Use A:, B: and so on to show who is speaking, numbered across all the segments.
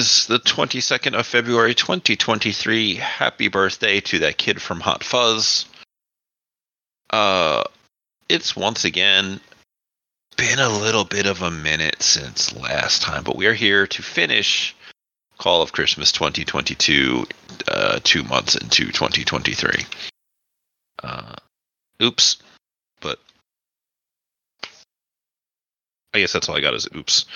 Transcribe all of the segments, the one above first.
A: is the 22nd of February 2023. Happy birthday to that kid from Hot Fuzz. Uh, it's once again been a little bit of a minute since last time, but we are here to finish Call of Christmas 2022, uh, two months into 2023. Uh, oops, but I guess that's all I got is oops.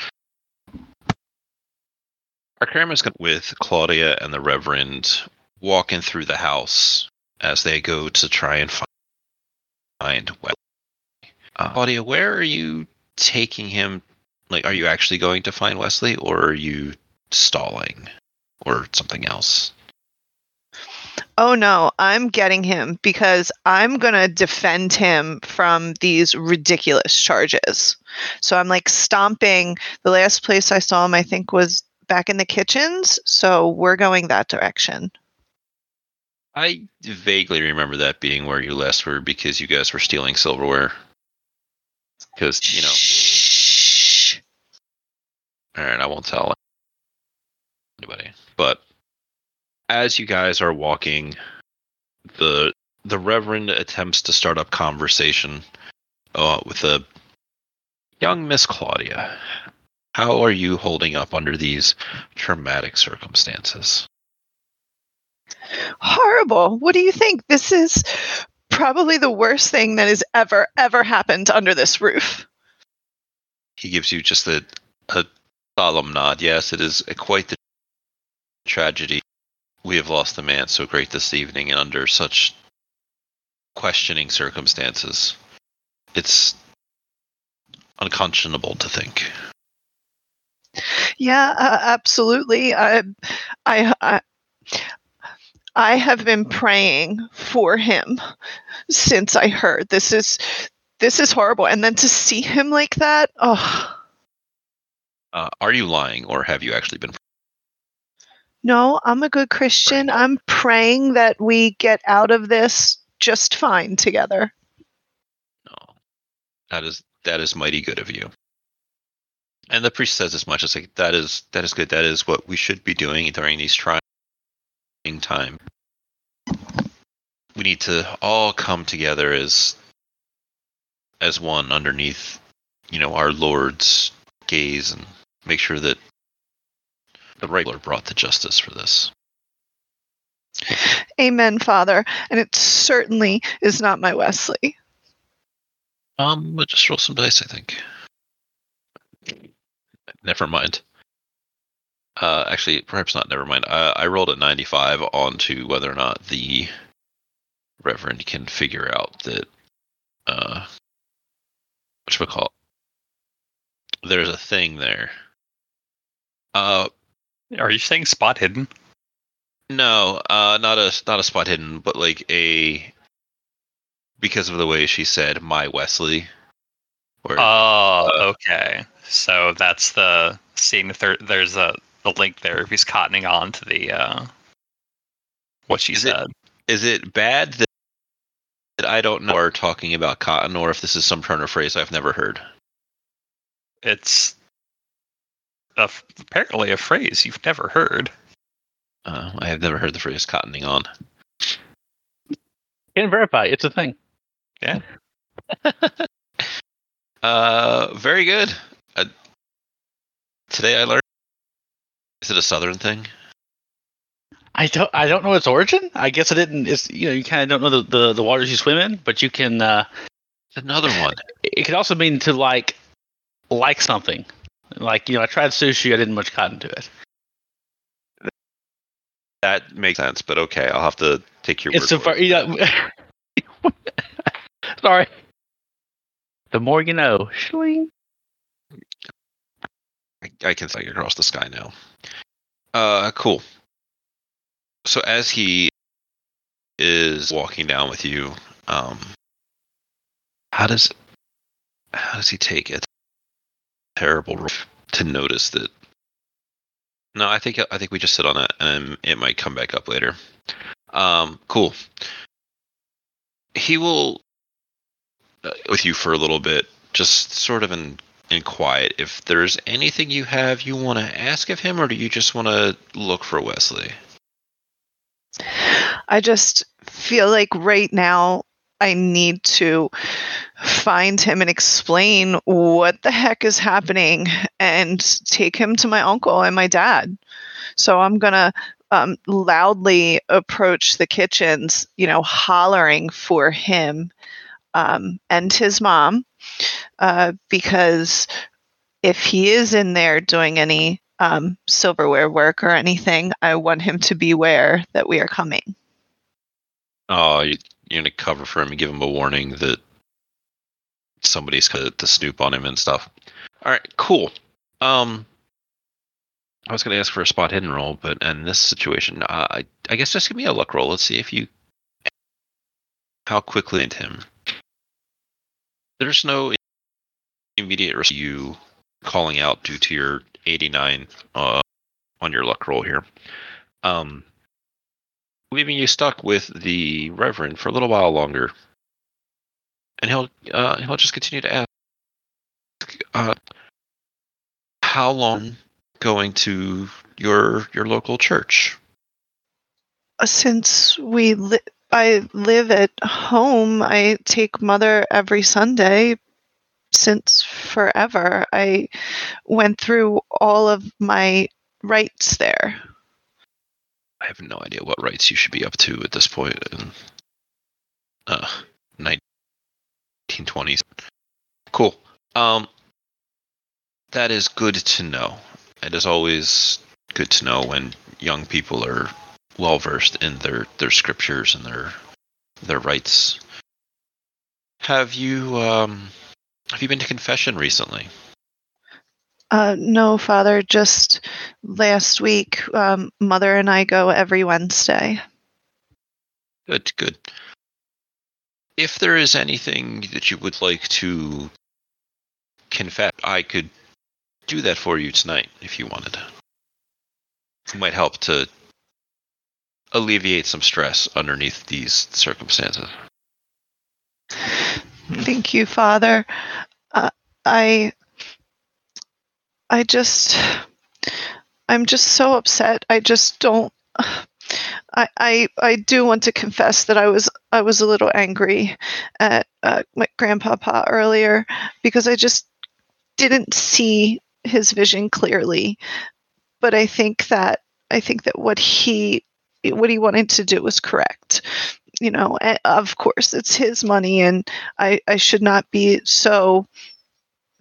A: Our going with Claudia and the Reverend walking through the house as they go to try and find, find Wesley. Uh, Claudia, where are you taking him? Like, are you actually going to find Wesley, or are you stalling, or something else?
B: Oh no, I'm getting him because I'm going to defend him from these ridiculous charges. So I'm like stomping. The last place I saw him, I think, was back in the kitchens. So we're going that direction.
A: I vaguely remember that being where you last were because you guys were stealing silverware. Because, you know.
B: Shh.
A: Alright, I won't tell anybody. But as you guys are walking, the the Reverend attempts to start up conversation uh, with a young Miss Claudia. How are you holding up under these traumatic circumstances?
B: Horrible. What do you think? This is probably the worst thing that has ever, ever happened under this roof.
A: He gives you just a, a solemn nod. Yes, it is quite the tragedy. We have lost a man so great this evening and under such questioning circumstances. It's unconscionable to think.
B: Yeah, uh, absolutely. I, I, I, I have been praying for him since I heard this is this is horrible, and then to see him like that, oh
A: Uh, are you lying, or have you actually been?
B: no, I'm a good Christian. I'm praying that we get out of this just fine together.
A: No, that is that is mighty good of you. And the priest says as much as like that is that is good. That is what we should be doing during these trying time. We need to all come together as as one underneath, you know, our Lord's gaze and make sure that the right Lord brought to justice for this.
B: Amen, Father. And it certainly is not my Wesley.
A: Um, but just roll some dice, I think. Never mind. Uh, actually, perhaps not. Never mind. Uh, I rolled a 95 onto whether or not the Reverend can figure out that, uh, what we call There's a thing there. Uh,
C: Are you saying spot hidden?
A: no, uh, not a not a spot hidden, but like a because of the way she said "my Wesley." Or
C: Oh,
A: uh,
C: okay. So that's the seeing if there there's a, a link there if he's cottoning on to the uh what she
A: Is
C: said.
A: is it bad that, that I don't know are talking about cotton, or if this is some turn of phrase I've never heard?
C: It's a, apparently a phrase you've never heard.
A: Uh, I have never heard the phrase cottoning on.
D: Can verify. It's a thing.
A: Uh, very good. Uh, today I learned. Is it a southern thing?
D: I don't. I don't know its origin. I guess I didn't. It's you know you kind of don't know the, the the waters you swim in, but you can. uh
A: It's another one.
D: It could also mean to like like something. Like you know, I tried sushi. I didn't much cotton to it.
A: That makes sense, but okay, I'll have to take your
D: It's
A: word
D: a
A: for
D: far,
A: it.
D: you know, Sorry. The more you know. Shling.
A: I, I can see across the sky now. Uh, cool. So as he is walking down with you, um, how does how does he take it? Terrible to notice that. No, I think I think we just sit on it, and it might come back up later. Um, cool. He will with you for a little bit, just sort of in in quiet. If there's anything you have you want to ask of him, or do you just want to look for Wesley?
B: I just feel like right now I need to find him and explain what the heck is happening and take him to my uncle and my dad. So I'm going to um, loudly approach the kitchens, you know, hollering for him um, and his mom uh, because if he is in there doing any um, silverware work or anything, I want him to beware that we are coming.
A: Oh, you, you're gonna cover for him and give him a warning that somebody's gonna to snoop on him and stuff. All right, cool. Um, I was gonna ask for a spot hidden roll, but in this situation, I I guess just give me a luck roll. Let's see if you how quickly into him. There's no immediate risk of you calling out due to your 89 uh, on your luck roll here. Um, leaving you stuck with the Reverend for a little while longer, and he'll uh, he'll just continue to ask, uh, "How long going to your your local church?"
B: Uh, Since we li- I live at home, I take mother every Sunday since forever. I went through all of my rites there.
A: I have no idea what rites you should be up to at this point in uh 1920s. Cool. Um that is good to know. It is always good to know when young people are well versed in their their scriptures and their their rites. Have you um have you been to confession recently?
B: Uh, no, Father, just last week, um, Mother and I go every Wednesday.
A: Good, good. If there is anything that you would like to confess, I could do that for you tonight if you wanted. It might help to alleviate some stress underneath these circumstances.
B: Thank you, Father. Uh, I, I just, I'm just so upset. I just don't. I, I, I do want to confess that I was, I was a little angry at uh, my grandpapa earlier because I just didn't see his vision clearly. But I think that, I think that what he, what he wanted to do was correct you know of course it's his money and i i should not be so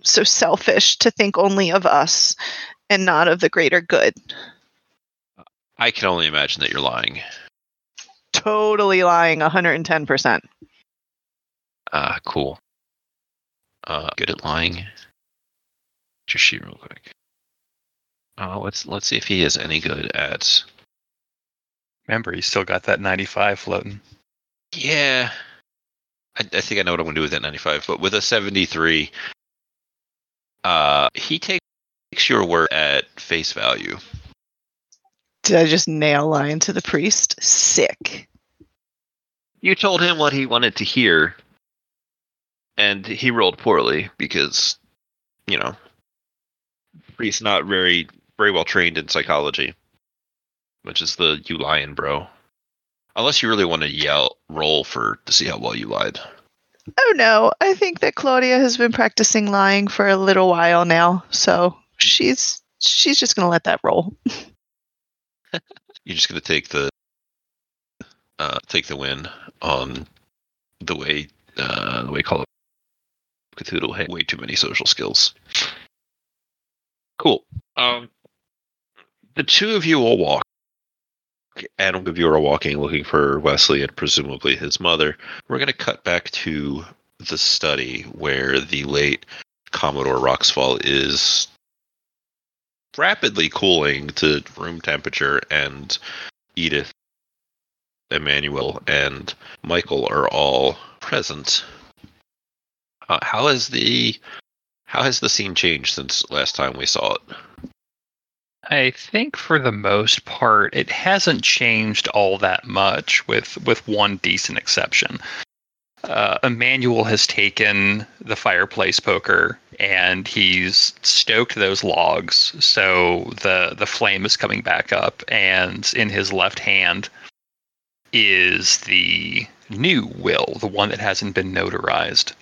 B: so selfish to think only of us and not of the greater good
A: I can only imagine that you're lying.
B: totally lying 110%
A: Uh, cool. Uh, good at lying. Just sheet real quick. Uh, let's let's see if he is any good at.
C: Remember, he's still got that 95 floating.
A: Yeah, I, I think I know what I'm gonna do with that 95. But with a 73, uh, he takes your word at face value.
B: did i just nail line to the priest sick
A: You told him what he wanted to hear, and he rolled poorly because, you know, he's not very very well trained in psychology, which is the you lying, bro. Unless you really want to yell roll for to see how well you lied.
B: oh no i think that claudia has been practicing lying for a little while now so she's she's just gonna let that roll
A: You're just gonna take the uh, take the win on the way uh, the way Call of Cthulhu had way too many social skills. Cool. Um, the two of you will walk, you are walking, looking for Wesley and presumably his mother. We're gonna cut back to the study where the late Commodore Roxfall is rapidly cooling to room temperature, and Edith, Emmanuel, and Michael are all present. Uh, how has the how has the scene changed since last time we saw it?
C: I think for the most part, it hasn't changed all that much, with with one decent exception. uh, Emmanuel has taken the fireplace poker and he's stoked those logs, so the the flame is coming back up, and in his left hand is the new will, the one that hasn't been notarized.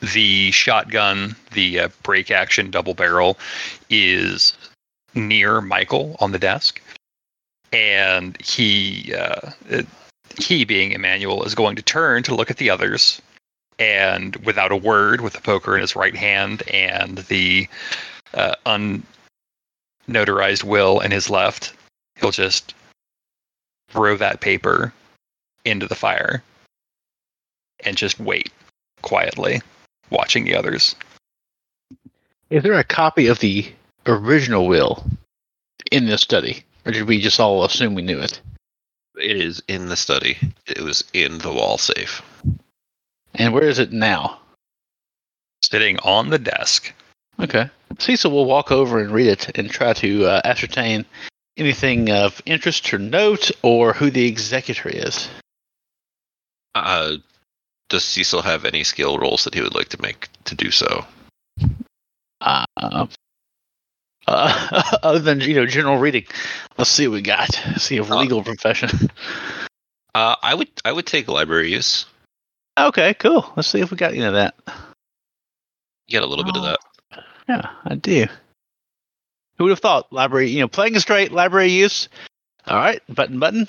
C: The shotgun, the uh, break action double barrel, is near Michael on the desk, and he uh, he being Emmanuel is going to turn to look at the others. And without a word with the poker in his right hand and the uh, unnotarized will in his left he'll just throw that paper into the fire and just wait quietly watching the others.
D: Is there a copy of the original will in this study, or did we just all assume we knew it?
A: It is in the study. It was in the wall safe.
D: And where is it now?
C: sitting on the desk
D: Okay. Cecil will walk over and read it and try to uh, ascertain anything of interest or note or who the executor is.
A: Uh, does Cecil have any skill rolls that he would like to make to do so?
D: Uh, uh, other than you know general reading, let's see what we got. See a
A: Uh,
D: legal profession.
A: Uh, I would I would take library use.
D: okay, cool. Let's see if we got any of that.
A: You get a little bit of
D: Oh.
A: that.
D: Yeah, I do. Who would have thought? Library, you know, playing is great. library use. All right, button, button.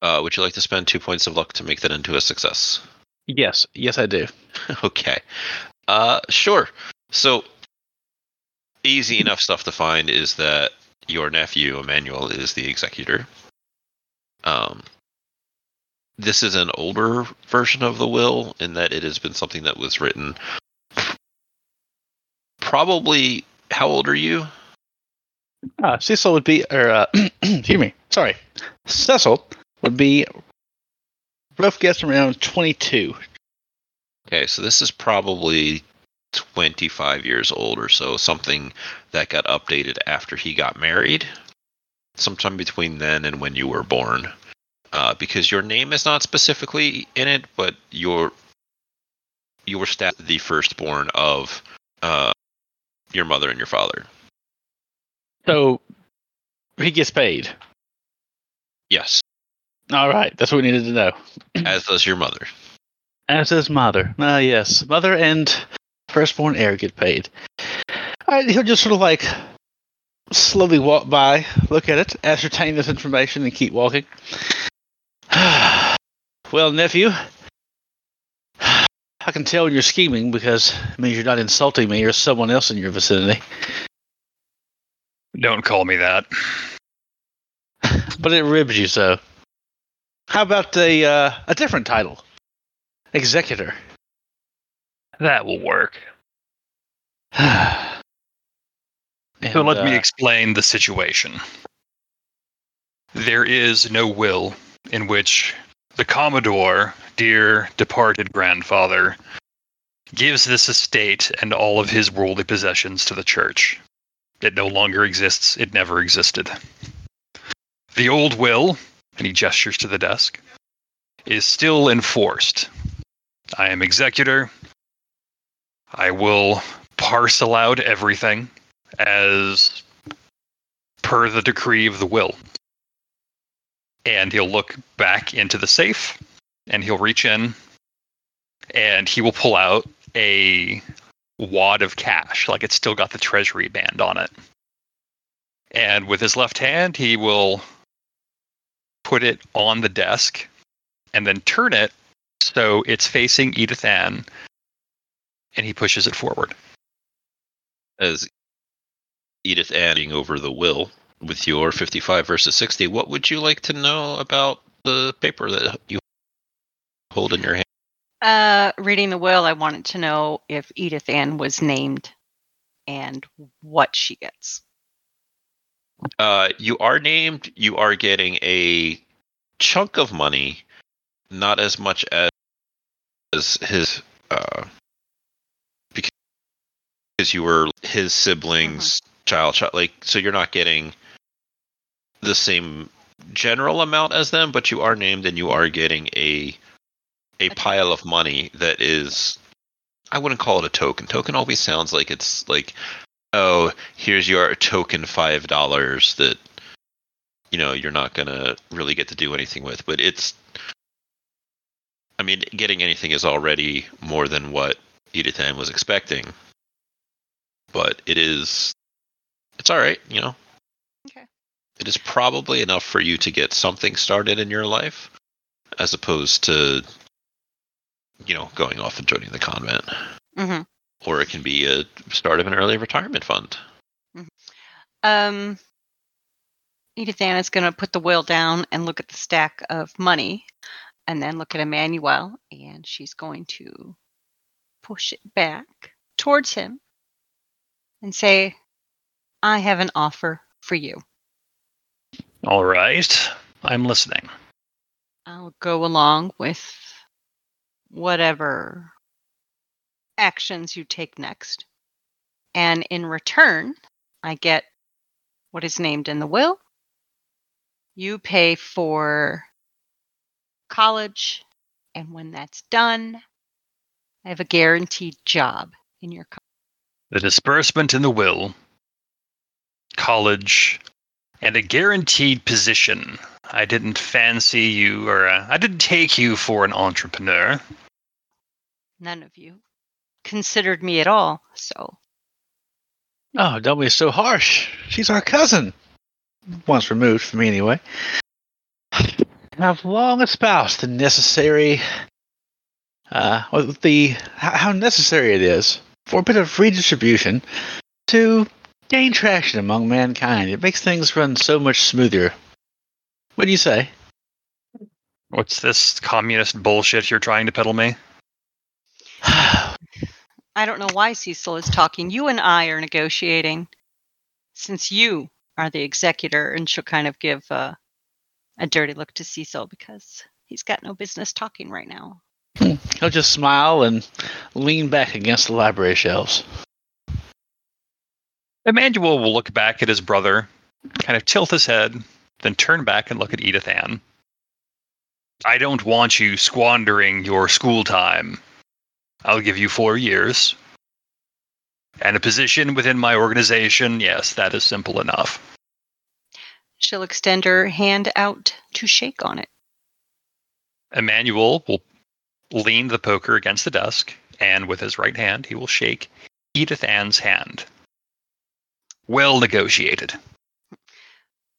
A: Uh, would you like to spend two points of luck to make that into a success?
D: Yes, yes, I do.
A: okay. Uh, sure. So, easy enough stuff to find is that your nephew Emmanuel is the executor. Um, this is an older version of the will in that it has been something that was written. Probably, how old are you?
D: Uh, Cecil would be, or uh, excuse me, sorry, Cecil would be rough guess around twenty-two.
A: Okay, so this is probably 25 years old or so, something that got updated after he got married, sometime between then and when you were born. Uh, because your name is not specifically in it, but your you were stat the firstborn of uh, your mother and your father.
D: So he gets paid.
A: Yes,
D: All right, that's what we needed to know.
A: as does your mother.
D: As does mother. Ah, yes, mother and firstborn heir get paid. Right, he'll just sort of like slowly walk by, look at it, ascertain this information, and keep walking. well, nephew, I can tell you're scheming because it means you're not insulting me or someone else in your vicinity.
C: don't call me that
D: But it ribs you so. How about a uh, a different title? Executor.
C: That will work
D: And,
C: So let me
D: uh,
C: explain the situation. There is no will in which the Commodore, dear departed grandfather, gives this estate and all of his worldly possessions to the church. It no longer exists, it never existed. The old will, and he gestures to the desk, is still enforced. I am executor. I will parcel out everything as per the decree of the will. And he'll look back into the safe and he'll reach in and he will pull out a wad of cash, like it's still got the treasury band on it. And with his left hand, he will put it on the desk and then turn it so it's facing Edith Ann and he pushes it forward.
A: As Edith adding over the will with your 55 versus 60, what would you like to know about the paper that you hold in your hand?
E: Uh, reading the will, I wanted to know if Edith Ann was named and what she gets.
A: Uh, you are named. You are getting a chunk of money, not as much as, as his, uh, because you were his mm-hmm. siblings' child, child. Like, so you're not getting the same general amount as them, but you are named and you are getting a a pile of money that is I wouldn't call it a token. Token always sounds like it's like, oh, here's your token five dollars that you know you're not gonna really get to do anything with. But it's I mean, getting anything is already more than what Edith Ann was expecting. But it is it's alright, you know.
E: Okay.
A: It is probably enough for you to get something started in your life as opposed to you know, going off and joining the convent.
E: Mm-hmm.
A: Or it can be a start of an early retirement fund.
E: Um, Edith Ann is going to put the will down and look at the stack of money and then look at Emmanuel and she's going to push it back towards him and say, I have an offer for you.
C: All right. I'm listening.
E: I'll go along with whatever actions you take next. And in return, I get what is named in the will. You pay for college, and when that's done, I have a guaranteed job in your company.
C: The disbursement in the will, college, and a guaranteed position. I didn't fancy you, or uh, I didn't take you for an entrepreneur.
E: None of you considered me at all, so
D: Oh, don't be so harsh. She's our cousin. Once removed from me, anyway. I've long espoused the necessary, uh, or the how how necessary it is for a bit of redistribution to gain traction among mankind. It makes things run so much smoother. What do you say?
C: What's this communist bullshit you're trying to peddle me?
E: I don't know why Cecil is talking. You and I are negotiating since you are the executor, and she'll kind of give uh, a dirty look to Cecil because he's got no business talking right now. Hmm.
D: He'll just smile and lean back against the library shelves.
C: Emmanuel will look back at his brother, kind of tilt his head, then turn back and look at Edith Ann. I don't want you squandering your school time. I'll give you four years. And a position within my organization, yes, that is simple enough.
E: She'll extend her hand out to shake on it.
C: Emmanuel will lean the poker against the desk, and with his right hand, he will shake Edith Ann's hand. Well negotiated.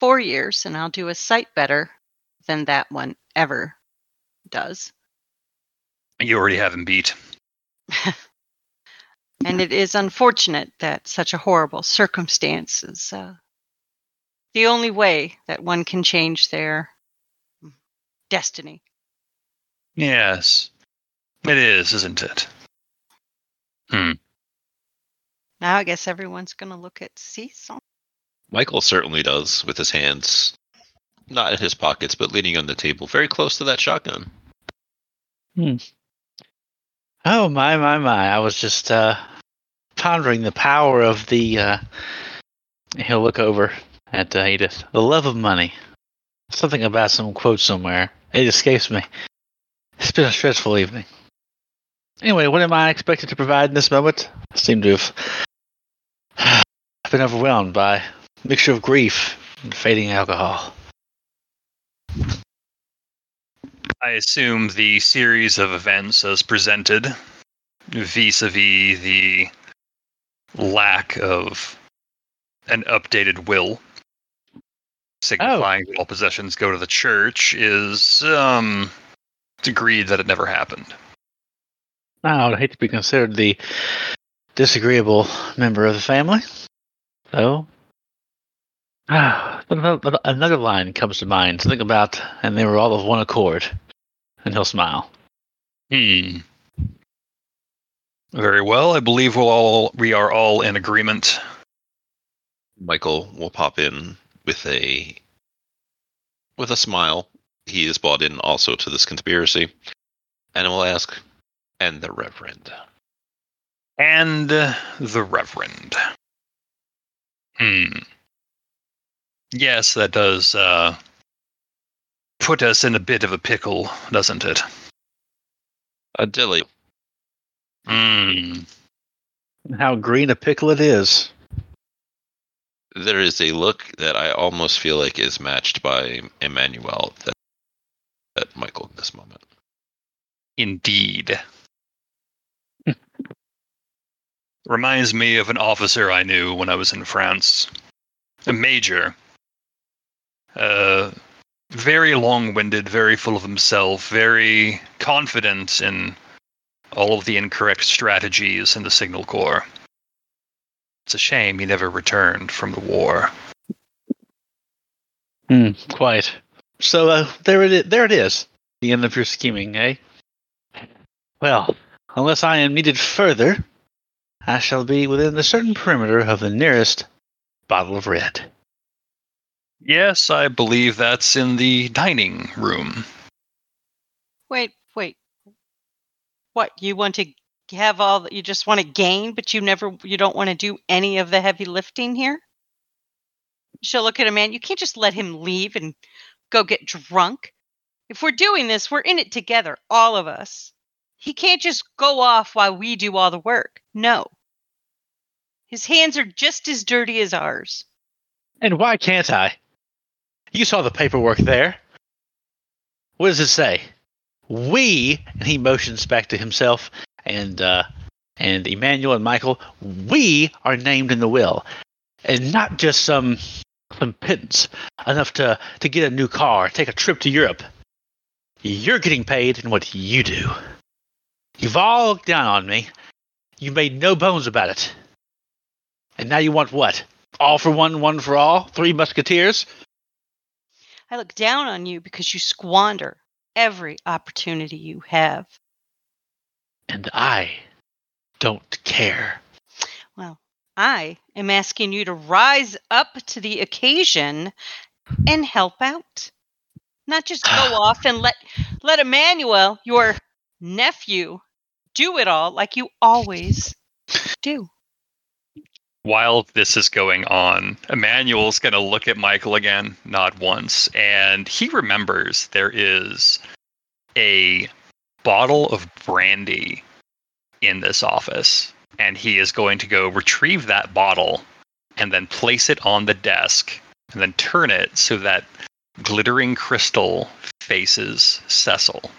E: Four years, and I'll do a sight better than that one ever does.
C: You already have him beat.
E: and it is unfortunate that such a horrible circumstance is uh, the only way that one can change their destiny.
C: Yes, it is, isn't it? Hmm.
E: Now I guess everyone's going to look at Cecil.
A: Michael certainly does with his hands not in his pockets, but leaning on the table, very close to that shotgun. Hmm.
D: Oh my my my! I was just uh, pondering the power of the. Uh, he'll look over at uh, Edith. The love of money. Something about some quote somewhere. It escapes me. It's been a stressful evening. Anyway, what am I expected to provide in this moment? I seem to have been overwhelmed by a mixture of grief and fading alcohol.
C: I assume the series of events as presented vis a vis the lack of an updated will signifying that all possessions go to the church is um it's agreed that it never happened.
D: I would hate to be considered the disagreeable member of the family. So, ah, another line comes to mind. Something about, and they were all of one accord. And he'll smile.
C: Hmm. Very well. I believe we'll all we are all in agreement.
A: Michael will pop in with a with a smile. He is bought in also to this conspiracy, and will ask, "And the Reverend."
C: And the Reverend. Hmm. Yes, that does uh, put us in a bit of a pickle, doesn't it?
A: A dilly.
C: Mm.
D: How green a pickle it is.
A: There is a look that I almost feel like is matched by Emmanuel that, that Michael in this moment.
C: Indeed. Reminds me of an officer I knew when I was in France. A major. Uh, very long winded, very full of himself, very confident in all of the incorrect strategies in the Signal Corps. It's a shame he never returned from the war.
D: Hmm, quite. So uh, there it there it is. The end of your scheming, eh? Well, unless I am needed further, I shall be within the certain perimeter of the nearest bottle of red.
C: Yes, I believe that's in the dining room.
E: Wait, wait. What you want to have all? You just want to gain, but you never. You don't want to do any of the heavy lifting here. She'll look at a man. You can't just let him leave and go get drunk. If we're doing this, we're in it together, all of us. He can't just go off while we do all the work. No. His hands are just as dirty as ours.
D: And why can't I? You saw the paperwork there. What does it say? We, and he motions back to himself and uh, and Emmanuel and Michael. We are named in the will, and not just some some pittance enough to to get a new car, take a trip to Europe. You're getting paid in what you do. You've all looked down on me. You made no bones about it. And now you want what? All for one, one for all? Three musketeers?
E: I look down on you because you squander every opportunity you have.
D: And I don't care.
E: Well, I am asking you to rise up to the occasion and help out. Not just go off and let let Emmanuel, your nephew, do it all like you always do.
C: While this is going on, Emmanuel's going to look at Michael again, not once, and he remembers there is a bottle of brandy in this office, and he is going to go retrieve that bottle and then place it on the desk and then turn it so that glittering crystal faces Cecil.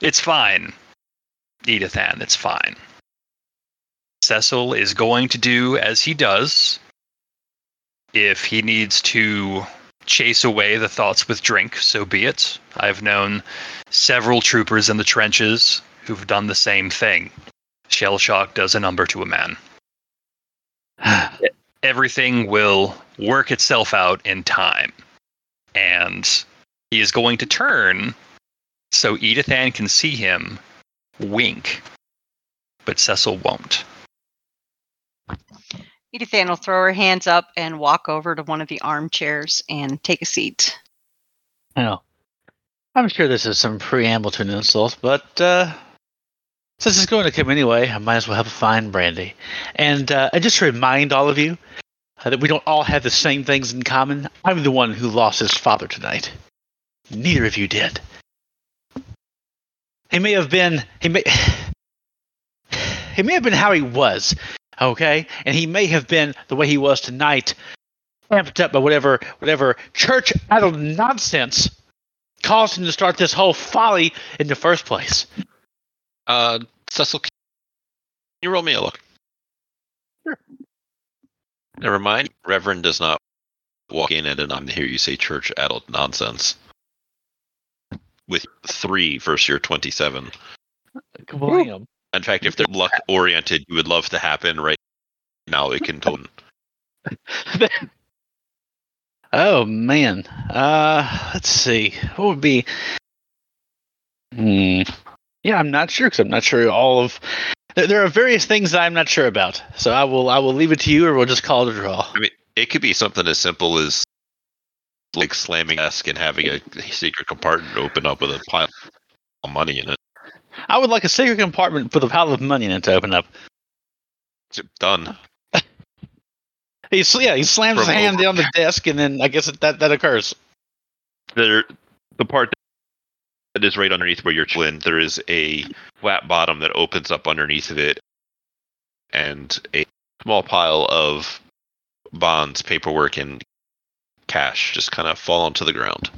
C: It's fine, Edith Ann, it's fine. Cecil is going to do as he does. If he needs to chase away the thoughts with drink, so be it. I've known several troopers in the trenches who've done the same thing. Shell shock does a number to a man. Everything will work itself out in time. And he is going to turn so Edith Ann can see him wink, but Cecil won't.
E: Edith Ann will throw her hands up and walk over to one of the armchairs and take a seat.
D: Well, I'm sure this is some preamble to an insult, but uh, since it's going to come anyway, I might as well have a fine brandy. And uh, and just to remind all of you uh, that we don't all have the same things in common, I'm the one who lost his father tonight. Neither of you did. He may have been he may he may have been how he was, okay, and he may have been the way he was tonight, amped up by whatever whatever church idle nonsense caused him to start this whole folly in the first place.
A: Uh, Cecil, can you roll me a look?
D: Sure.
A: Never mind. Reverend does not walk in and I'm to hear you say church adult nonsense. With three versus your 27.
D: William.
A: In fact, if they're luck oriented, you would love to happen right now. It can tone.
D: oh man. Uh, let's see. What would be? Hmm. Yeah, I'm not sure because I'm not sure all of. There, there are various things that I'm not sure about, so I will I will leave it to you, or we'll just call it a draw.
A: I mean, it could be something as simple as like slamming desk and having a secret compartment open up with a pile of money in it.
D: I would like a secret compartment with a pile of money in it to open up.
A: Done.
D: He's yeah, he slams his
A: Promote.
D: hand down the desk, and then I guess that that occurs.
A: There, the part that is right underneath where you're chilling. There is a flat bottom that opens up underneath of it, and a small pile of bonds, paperwork, and cash just kind of fall onto the ground.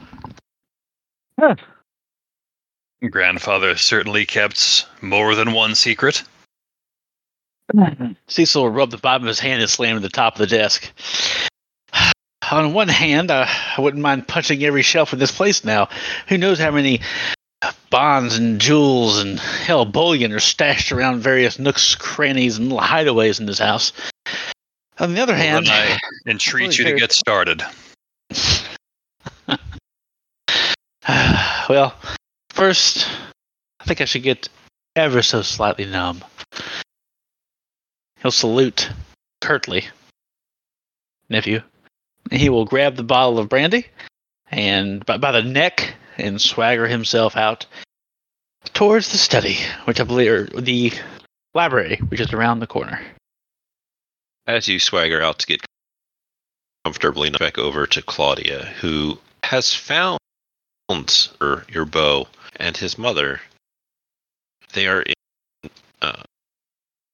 C: Grandfather certainly kept more than one secret.
D: Cecil rubbed the bottom of his hand and slammed the top of the desk. On one hand, uh, I wouldn't mind punching every shelf in this place now. Who knows how many bonds and jewels and hell bullion are stashed around various nooks, crannies, and little hideaways in this house. On the other
C: Well,
D: hand,
C: I entreat you to get started.
D: well, first, I think I should get ever so slightly numb. He'll salute curtly, nephew. He will grab the bottle of brandy and by, by the neck and swagger himself out towards the study, which I believe, or the library, which is around the corner.
A: As you swagger out to get comfortably back over to Claudia, who has found her, your bow and his mother. They are in, uh,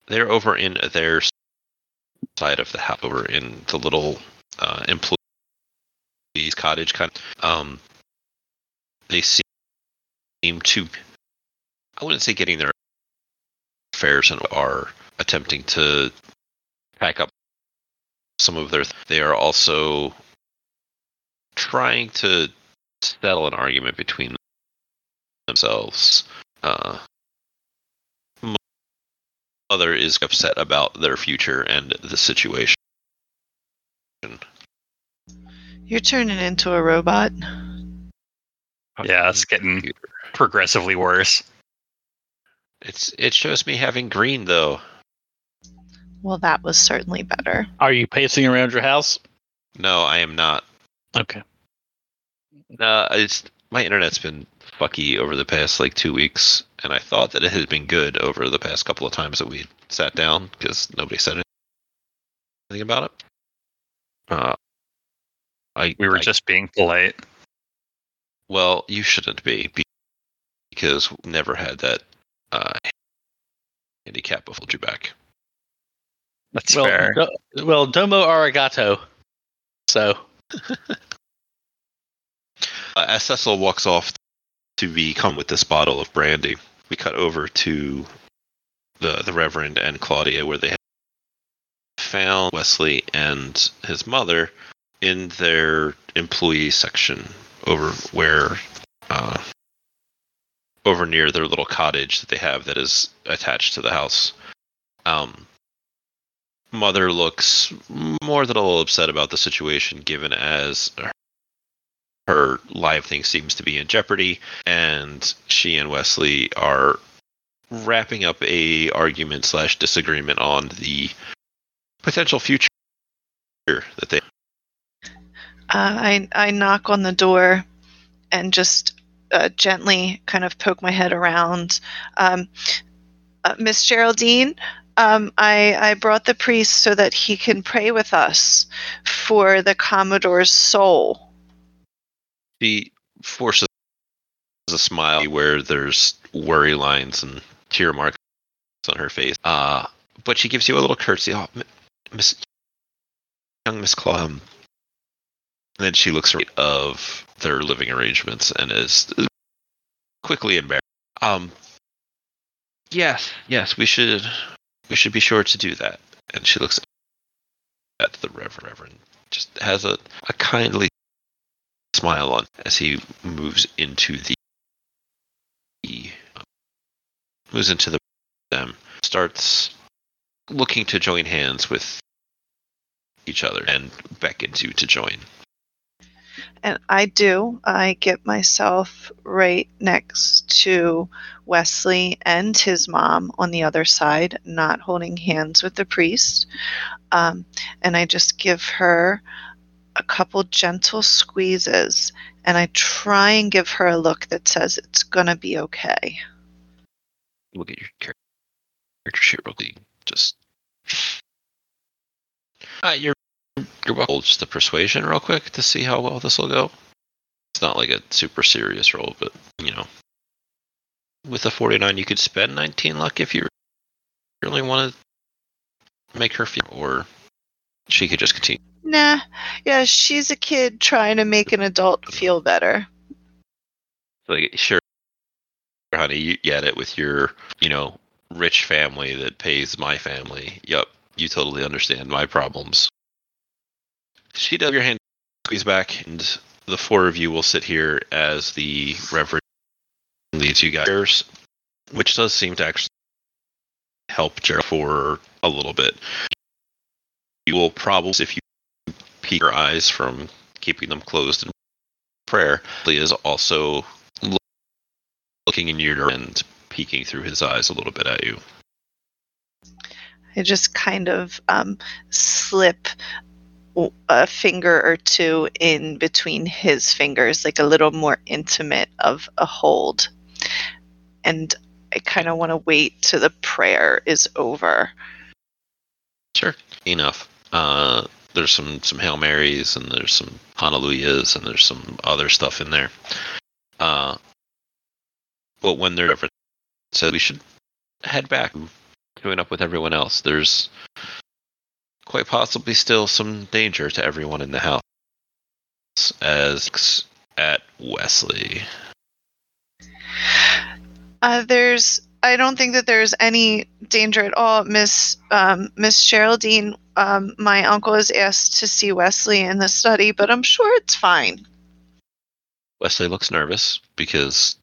A: they're over in their side of the house, over in the little uh, employees' cottage. Kind of, um, they seem to, I wouldn't say getting their affairs and are attempting to pack up some of their. They are also trying to settle an argument between themselves. Uh, mother is upset about their future and the situation.
B: You're turning into a robot.
C: Yeah, it's getting progressively worse.
A: It's it shows me having green though.
B: Well, that was certainly better.
D: Are you pacing around your house?
A: No, I am not.
D: Okay.
A: No, it's my internet's been fucky over the past like two weeks, and I thought that it had been good over the past couple of times that we sat down because nobody said anything about it. Uh, I
C: We were
A: I-
C: just being polite.
A: well, you shouldn't be be- because we never had that uh, handicap before you back.
C: That's
D: well,
C: fair.
D: do- well, domo arigato. So,
A: Uh, as Cecil walks off to be come with this bottle of brandy, we cut over to the the Reverend and Claudia, where they have found Wesley and his mother in their employee section over where uh, over near their little cottage that they have that is attached to the house. Um, mother looks more than a little upset about the situation, given as her live thing seems to be in jeopardy, and she and Wesley are wrapping up a argument slash disagreement on the potential future that they.
B: Uh, I I knock on the door and just uh, gently kind of poke my head around. Um, uh, Miss Geraldine, um, I I brought the priest so that he can pray with us for the Commodore's soul.
A: She forces a smile where there's worry lines and tear marks on her face. Uh, but she gives you a little curtsy. Oh, Miss, young Miss Claw. Um, and then she looks right of their living arrangements and is quickly embarrassed. Um, yes, yes, we should, we should be sure to do that. And she looks at the Reverend. Just has a, a kindly smile on as he moves into the moves into the them starts looking to join hands with each other and beckons you to join.
B: And I do. I get myself right next to Wesley and his mom on the other side, not holding hands with the priest. Um, and I just give her a couple gentle squeezes and I try and give her a look that says it's going to be okay.
A: Look at your character sheet real quick. Just uh, you're you're welcome. Just the persuasion real quick to see how well this will go. It's not like a super serious roll, but you know. with a 49, you could spend 19 luck if you really want to make her feel, or she could just continue.
B: Nah, yeah, she's a kid trying to make an adult feel better.
A: Like, sure, honey, you get it with your, you know, rich family that pays my family. Yup, you totally understand my problems. She does your hand squeeze back, and the four of you will sit here as the Reverend leads you guys, which does seem to actually help Gerald for a little bit. You will probably, if you peek your eyes from keeping them closed in prayer, he is also looking in your and peeking through his eyes a little bit at you.
B: I just kind of um, slip a finger or two in between his fingers, like a little more intimate of a hold. And I kind of want to wait till the prayer is over.
A: Sure. Enough. Uh, there's some some hail marys and there's some hallelujahs and there's some other stuff in there. Uh, but when they're said we should head back, join up with everyone else. There's quite possibly still some danger to everyone in the house. As at Wesley.
B: Uh, there's, I don't think that there's any danger at all, Miss um, Miss Geraldine. Um, my uncle is asked to see Wesley in the study, but I'm sure it's fine.
A: Wesley looks nervous because,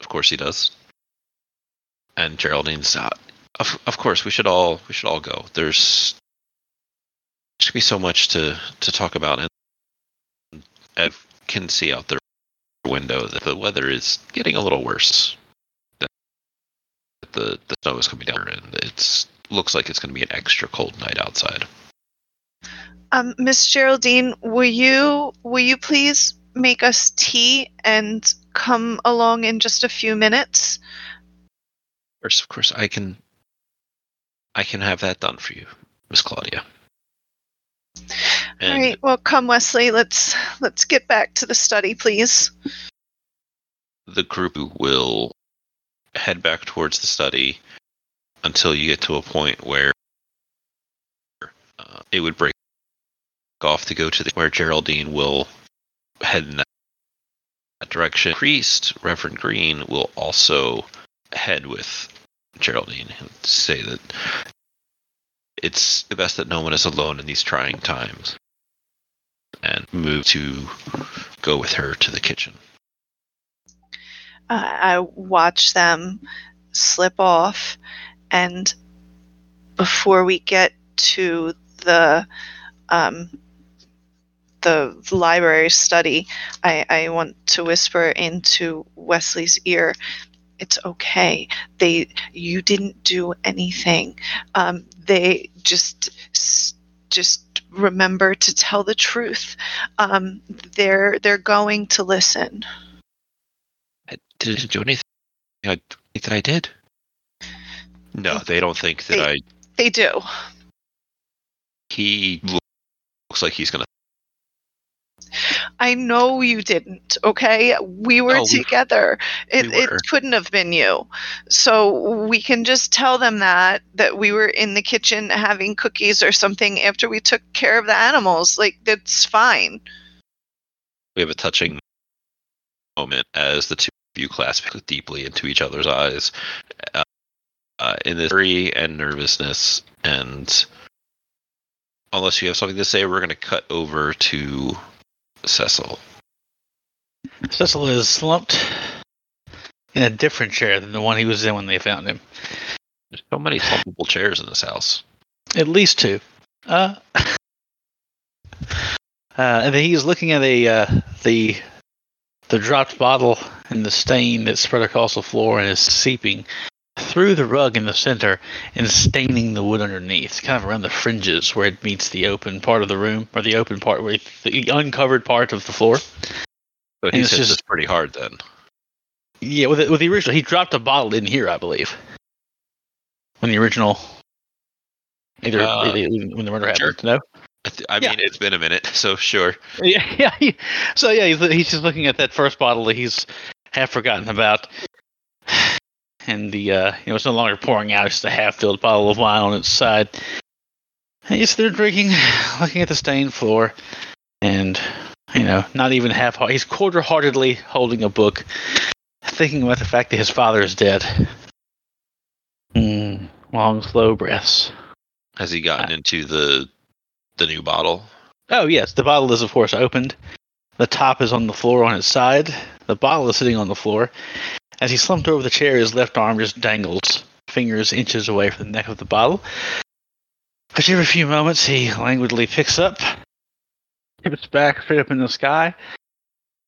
A: of course, he does. And Geraldine's, uh, of of course, we should all we should all go. There's should be so much to to talk about, and I can see out the window that the weather is getting a little worse. That the the snow is coming down, and it's looks like it's going to be an extra cold night outside.
B: Um, Miss Geraldine, will you will you please make us tea and come along in just a few minutes?
A: Of course, of course, I can. I can have that done for you, Miss Claudia.
B: All right. Well, come, Wesley. Let's let's get back to the study, please.
A: the group will head back towards the study until you get to a point where uh, it would break off to go to the, where Geraldine will head in that, that direction. Priest Reverend Green will also head with Geraldine and say that it's the best that no one is alone in these trying times and move to go with her to the kitchen.
B: Uh, I watch them slip off, and before we get to the um, the library study, I, I want to whisper into Wesley's ear. It's okay. They, you didn't do anything. Um, they just, just remember to tell the truth. Um, they're, they're going to listen.
A: I didn't do anything. I think that I did. No, they don't think that
B: They-
A: I.
B: They do.
A: He looks like he's gonna.
B: I know you didn't, okay? We were
A: No,
B: together. It,
A: we
B: it
A: were.
B: couldn't have been you. So we can just tell them that that we were in the kitchen having cookies or something after we took care of the animals. Like that's fine.
A: We have a touching moment as the two of you clasp deeply into each other's eyes, uh, uh, in this worry and nervousness. And unless you have something to say, we're gonna cut over to Cecil.
D: Cecil is slumped in a different chair than the one he was in when they found him.
A: There's so many slumpable chairs in this house.
D: At least two. Uh, uh, and then he is looking at a uh, the the dropped bottle and the stain that's spread across the floor and is seeping through the rug in the center and staining the wood underneath, kind of around the fringes where it meets the open part of the room, or the open part where the uncovered part of the floor.
A: So
D: he
A: says
D: it's
A: hit
D: just-
A: this pretty hard then.
D: Yeah, with the, with the original, he dropped a bottle in here, I believe. When the original, either
A: Uh,
D: when the murder
A: sure.
D: happened, no.
A: I, th- I
D: Yeah.
A: mean, it's been a minute, so sure.
D: Yeah, yeah. he- so yeah, he's, he's just looking at that first bottle that he's half forgotten about, and the uh, you know it's no longer pouring out; it's just a half-filled bottle of wine on its side. And he's there drinking, looking at the stained floor, and you know, not even half. He's quarter-heartedly holding a book, thinking about the fact that his father is dead. Mm, long, slow breaths.
A: Has he gotten into the the new bottle?
D: Oh yes, the bottle is of course opened. The top is on the floor on its side. The bottle is sitting on the floor. As he slumped over the chair, his left arm just dangles, fingers inches away from the neck of the bottle. But every few moments, he languidly picks up, tips back straight up in the sky,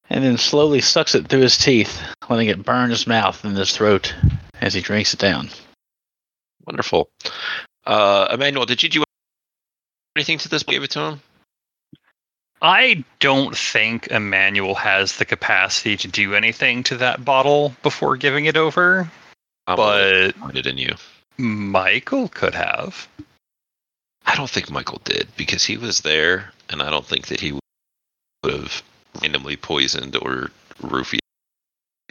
D: and then slowly sucks it through his teeth, letting it burn his mouth and his throat as he drinks it down.
A: Wonderful. Uh, Emmanuel, did you do anything to this? Gave it to him.
C: I don't think Emmanuel has the capacity to do anything to that bottle before giving it over,
A: I'm
C: but
A: disappointed in you.
C: Michael could have.
A: I don't think Michael did because he was there, and I don't think that he would have randomly poisoned or roofied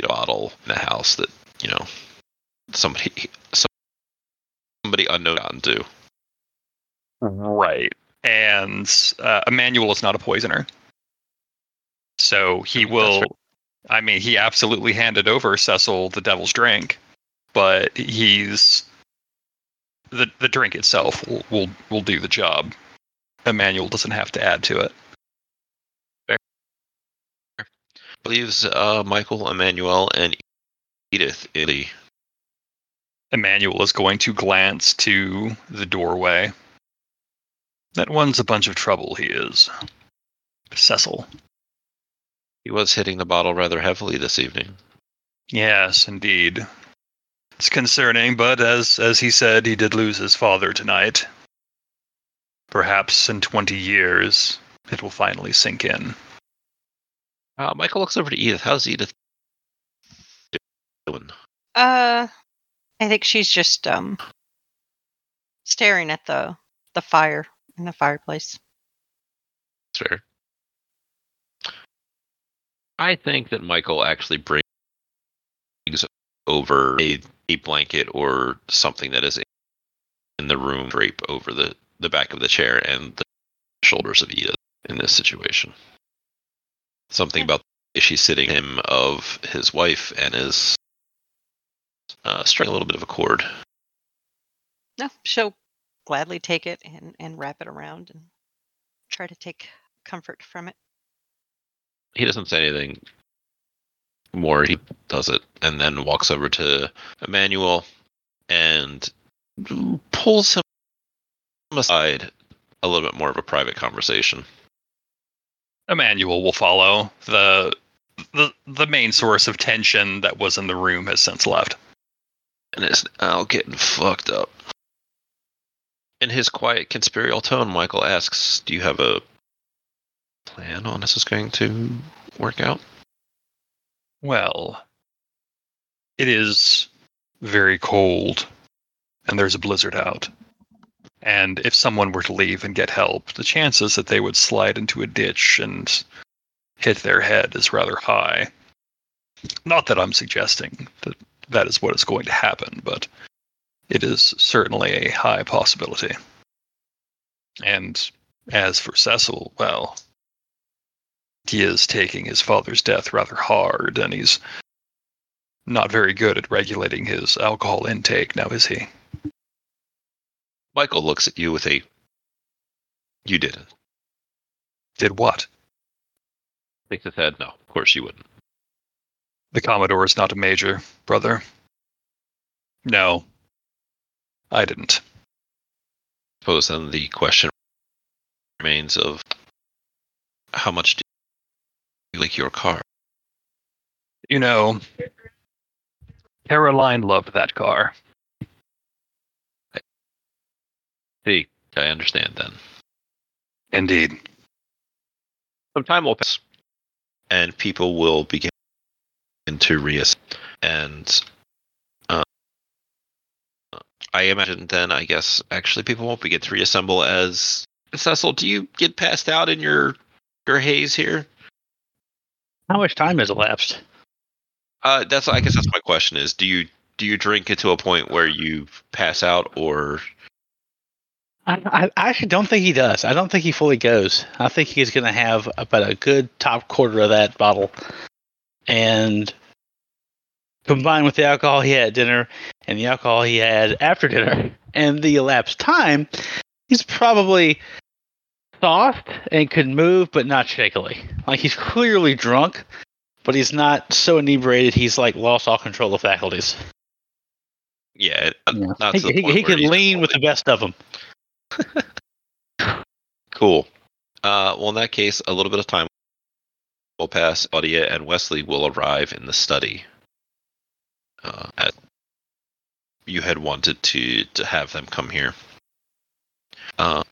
A: a bottle in the house that you know somebody somebody unknown gotten to.
C: Right. And uh, Emmanuel is not a poisoner. So he will.
A: right.
C: I mean, he absolutely handed over Cecil the devil's drink, but he's. The, the drink itself will, will, will do the job. Emmanuel doesn't have to add to it.
A: Leaves uh, Michael, Emmanuel, and Edith in
C: Emmanuel is going to glance to the doorway. That one's a bunch of trouble, he is. Cecil.
A: He was hitting the bottle rather heavily this evening.
C: Yes, indeed. It's concerning, but as as he said, he did lose his father tonight. Perhaps in twenty years it will finally sink in.
A: Uh, Michael looks over to Edith. How's Edith doing?
E: Uh, I think she's just um staring at the the fire in the fireplace.
A: Fair. I think that Michael actually brings over a, a blanket or something that is in the room drape over the, the back of the chair and the shoulders of Edith in this situation. Something about is she sitting him of his wife and is uh, striking a little bit of a chord.
E: No, she'll gladly take it and and wrap it around and try to take comfort from it.
A: he doesn't say anything more. He does it and then walks over to Emmanuel and pulls him aside a little bit more of a private conversation.
C: Emmanuel will follow. The the the main source of tension that was in the room has since left.
A: And it's now getting fucked up. In his quiet conspirial tone, Michael asks, Do you have a plan on this is going to work out?
C: Well, it is very cold, and there's a blizzard out. And if someone were to leave and get help, the chances that they would slide into a ditch and hit their head is rather high. Not that I'm suggesting that that is what is going to happen, but it is certainly a high possibility. And as for Cecil, well, he is taking his father's death rather hard, and he's not very good at regulating his alcohol intake, now is he?
A: Michael looks at you with a You didn't.
C: Did what?
A: Shakes his head. No, of course you wouldn't.
C: The Commodore is not a major, brother. No, I didn't.
A: suppose then the question remains of how much do you like your car?
C: You know, Caroline loved that car.
A: See, I understand then.
C: Indeed.
A: Some time will pass, and people will begin to reassess. And I imagine then, I guess, actually, people won't begin to reassemble as Cecil. Do you get passed out in your your haze here?
D: How much time has elapsed?
A: Uh, that's I guess that's my question: is do you do you drink it to a point where you pass out, or
D: I, I actually don't think he does. I don't think he fully goes. I think he's going to have about a good top quarter of that bottle, and combined with the alcohol he had at dinner and the alcohol he had after dinner and the elapsed time, he's probably soft and could move, but not shakily. Like he's clearly drunk, but he's not so inebriated he's like lost all control of faculties.
A: yeah,
D: Yeah.
A: not
D: He, he, he can lean with the best of them.
A: Cool. Uh, well, in that case, a little bit of time will pass. Claudia and Wesley will arrive in the study. Uh, at, you had wanted to to have them come here. Uh,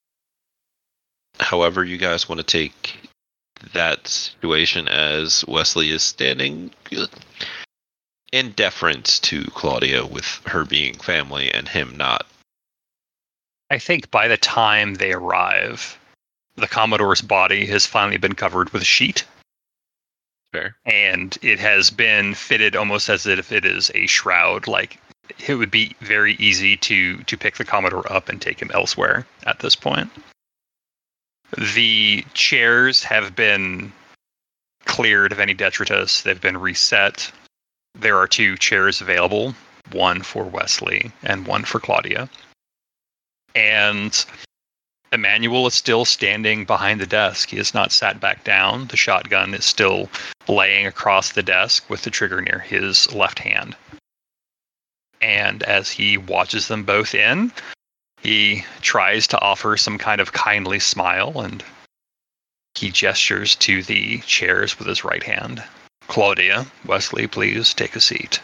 A: however, you guys want to take that situation as Wesley is standing in deference to Claudia with her being family and him not.
C: I think by the time they arrive, the Commodore's body has finally been covered with a sheet,
A: Fair.
C: and it has been fitted almost as if it is a shroud. Like it would be very easy to to pick the Commodore up and take him elsewhere at this point. The chairs have been cleared of any detritus. They've been reset. There are two chairs available, one for Wesley and one for Claudia. And Emmanuel is still standing behind the desk. He has not sat back down. The shotgun is still laying across the desk with the trigger near his left hand. And as he watches them both in, he tries to offer some kind of kindly smile and he gestures to the chairs with his right hand. Claudia, Wesley, please take a seat.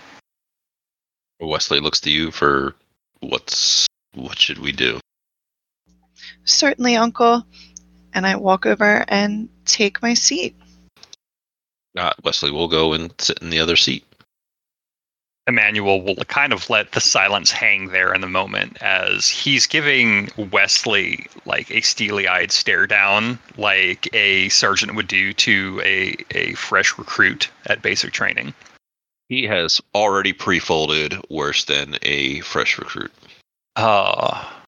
A: Wesley looks to you for what's what should we do?
B: Certainly, Uncle. And I walk over and take my seat.
A: Uh, Wesley will go and sit in the other seat.
C: Emmanuel will kind of let the silence hang there in the moment as he's giving Wesley like a steely eyed stare down, like a sergeant would do to a, a fresh recruit at basic training.
A: He has already pre-folded worse than a fresh recruit.
C: Ah,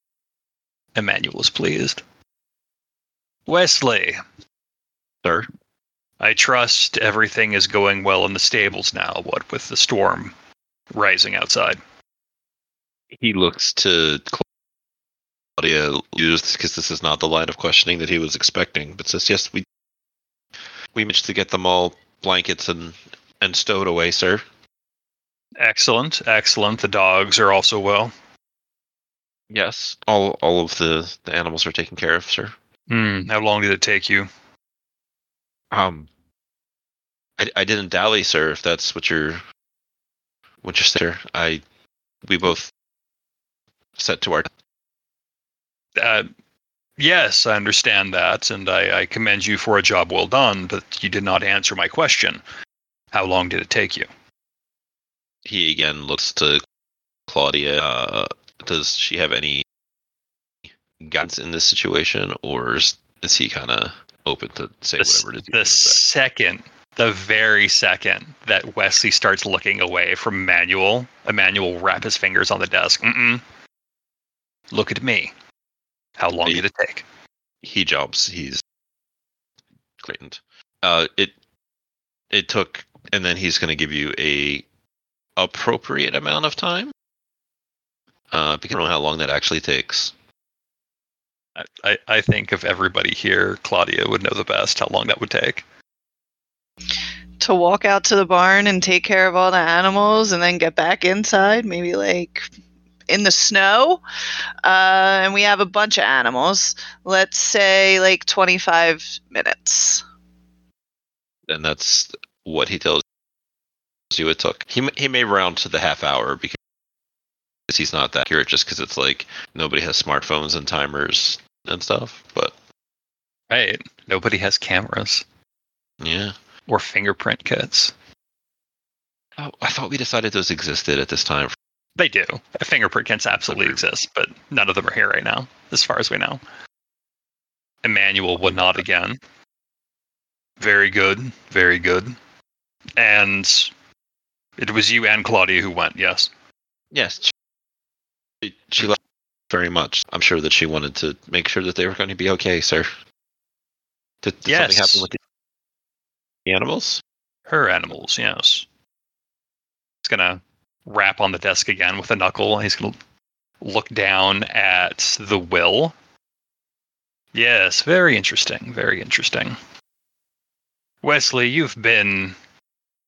C: Emmanuel is pleased. Wesley,
A: Sir,
C: I trust everything is going well in the stables now, what with the storm rising outside.
A: he looks to Claudia because this is not the line of questioning that he was expecting, but says, "Yes, we we managed to get them all blankets and and stowed away, sir."
C: Excellent, excellent. The dogs are also well.
A: Yes, all all of the the animals are taken care of, sir.
C: Hmm, how long did it take you?
A: Um, I, I didn't dally, sir. If that's what you're, what you're saying, sir. I, we both set to our.
C: Uh, yes, I understand that, and I, I commend you for a job well done, but you did not answer my question. How long did it take you?
A: He again looks to Claudia. Uh, does she have any guidance in this situation, or is, is he kind of open to say
C: The,
A: whatever it is?
C: the second, the very second that Wesley starts looking away from Manuel, Emmanuel rap his fingers on the desk. Mm-mm. Look at me. How long
A: He-
C: did it take?
A: he jumps. He's great. Uh, it it took, and then he's going to give you a appropriate amount of time. Uh, because I don't know how long that actually takes.
C: I, I, I think of everybody here, Claudia would know the best how long that would take.
B: To walk out to the barn and take care of all the animals and then get back inside, maybe like in the snow. Uh, and we have a bunch of animals. Let's say like 25 minutes.
A: and that's what he tells you it took. He he may round to the half hour because he's not that accurate, just because it's like nobody has smartphones and timers and stuff. But
C: Right. Nobody has cameras
A: yeah,
C: or fingerprint kits.
A: oh, I thought we decided those existed at this time.
C: They do. Fingerprint kits absolutely exist, but none of them are here right now, as far as we know. Emmanuel would nod again. Very good. Very good. And it was you and Claudia who went, yes.
A: Yes, she, she loved very much. I'm sure that she wanted to make sure that they were going to be okay, sir. Did, did something happen with the, the animals?
C: Her animals, yes. He's gonna rap on the desk again with a knuckle. He's gonna look down at the will. Yes, very interesting. Very interesting. Wesley, you've been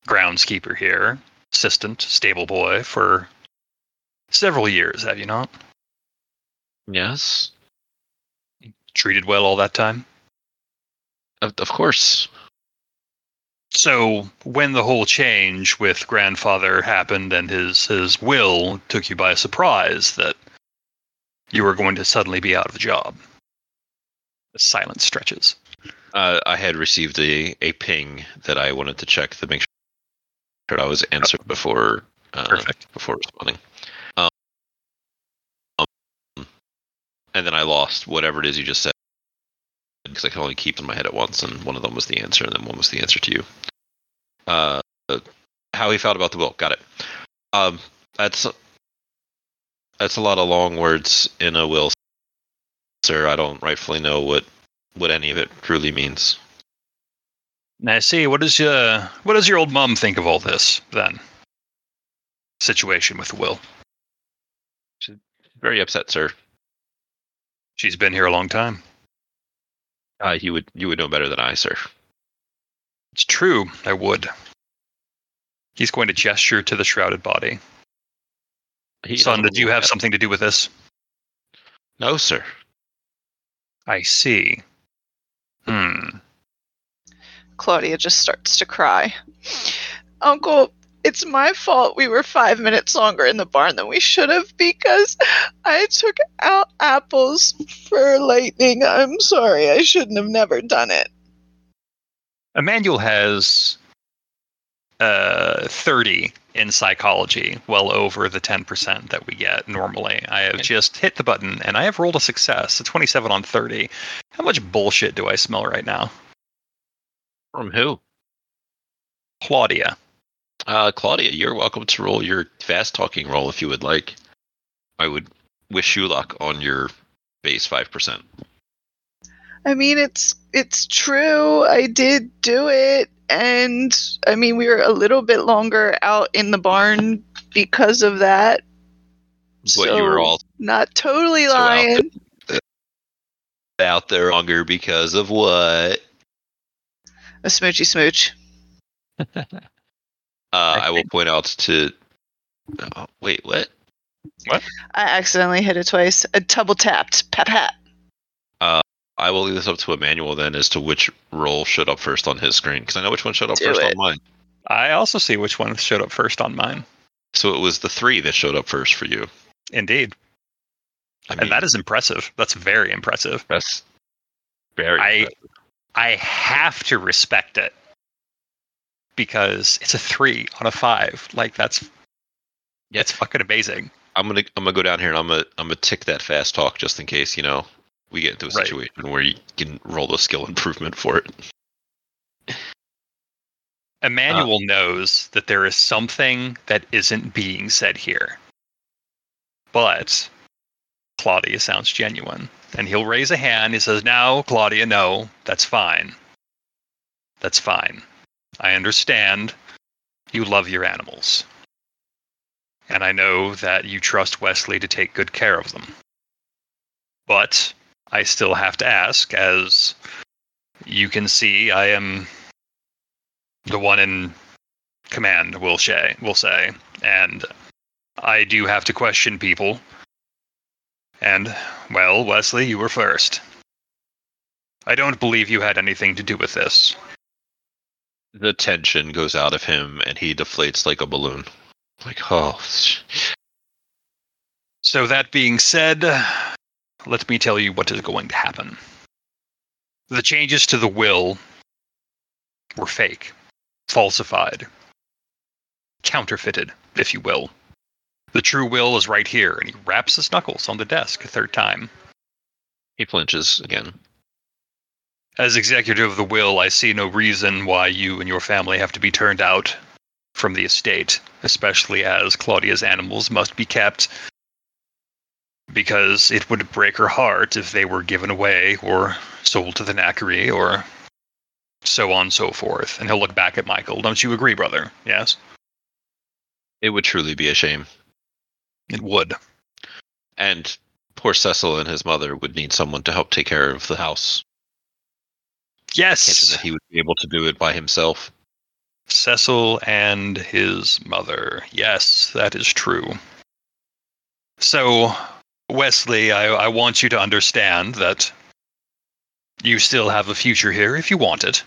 C: groundskeeper here, assistant, stable boy for several years, have you not?
A: Yes,
C: Treated well all that time?
A: of, of course.
C: So when the whole change with grandfather happened and his his will took you by surprise that you were going to suddenly be out of a job. The silence stretches.
A: Uh, I had received a, a ping that I wanted to check to make sure I was answered before uh,
C: Perfect.
A: before responding. Um, um, and then I lost whatever it is you just said because I could only keep in my head at once, and one of them was the answer, and then one was the answer to you. Uh, how he felt about the will. Got it. Um, that's that's a lot of long words in a will, sir. I don't rightfully know what what any of it truly means.
C: Now, see, what does uh, what does your old mum think of all this then? Situation with the will.
A: She's very upset, sir.
C: She's been here a long time.
A: Uh, you would you would know better than I, sir.
C: It's true, I would. He's going to gesture to the shrouded body.
A: He
C: Son,
A: doesn't
C: did you have
A: at-
C: something to do with this?
A: No, sir.
C: I see. Hmm.
B: Claudia just starts to cry. Uncle, it's my fault we were five minutes longer in the barn than we should have because I took out apples for lightning. I'm sorry. I shouldn't have never done it.
C: Emmanuel has uh, 30 in psychology, well over the 10% that we get normally. I have just hit the button and I have rolled a success, a 27 on 30. How much bullshit do I smell right now?
A: From who?
C: Claudia.
A: Uh, Claudia, you're welcome to roll your fast talking roll if you would like. I would wish you luck on your base five percent.
B: I mean, it's it's true. I did do it, and I mean, we were a little bit longer out in the barn because of that.
A: But you were
B: So,
A: all
B: not totally
A: So out
B: lying.
A: out there longer because of what?
B: A smoochy smooch.
A: Uh, I, will point out to. Oh, wait, what? What?
B: I accidentally hit it twice. I double tapped. Pat pat.
A: I will leave this up to Emmanuel then as to which roll showed up first on his screen because I know which one showed up
B: Do
A: first
B: it.
A: on mine.
C: I also see which one showed up first on mine.
A: So it was the three that showed up first for you.
C: Indeed.
A: I mean,
C: and that is impressive. That's very impressive.
A: that's very.
C: I-
A: impressive.
C: I have to respect it because it's a three on a five. Like that's
A: Yeah.
C: it's fucking amazing.
A: I'm gonna I'm gonna go down here and I'm gonna I'm gonna tick that fast talk just in case you know we get into a
C: Right.
A: situation where you can roll the skill improvement for it.
C: Emmanuel um, knows that there is something that isn't being said here. But Claudia sounds genuine. And he'll raise a hand. He says, Now, Claudia, no, that's fine. That's fine. I understand you love your animals. And I know that you trust Wesley to take good care of them. But I still have to ask, as you can see, I am the one in command, we'll say, we'll say. And I do have to question people. And, well, Wesley, you were first. I don't believe you had anything to do with this.
A: The tension goes out of him and he deflates like a balloon. Like oh,
C: So, that being said, let me tell you what is going to happen. The changes to the will were fake, falsified, counterfeited, if you will. The true will is right here, and he raps his knuckles on the desk a third time.
A: he flinches again.
C: As executive of the will, I see no reason why you and your family have to be turned out from the estate. especially as Claudia's animals must be kept because it would break her heart if they were given away or sold to the knackery or so on and so forth. And he'll look back at Michael. Don't you agree, brother? Yes?
A: It would truly be a shame.
C: It would.
A: And poor Cecil and his mother would need someone to help take care of the house.
C: Yes.
A: that he would be able to do it by himself.
C: Cecil and his mother. Yes, that is true. So, Wesley, I, I want you to understand that you still have a future here if you want it.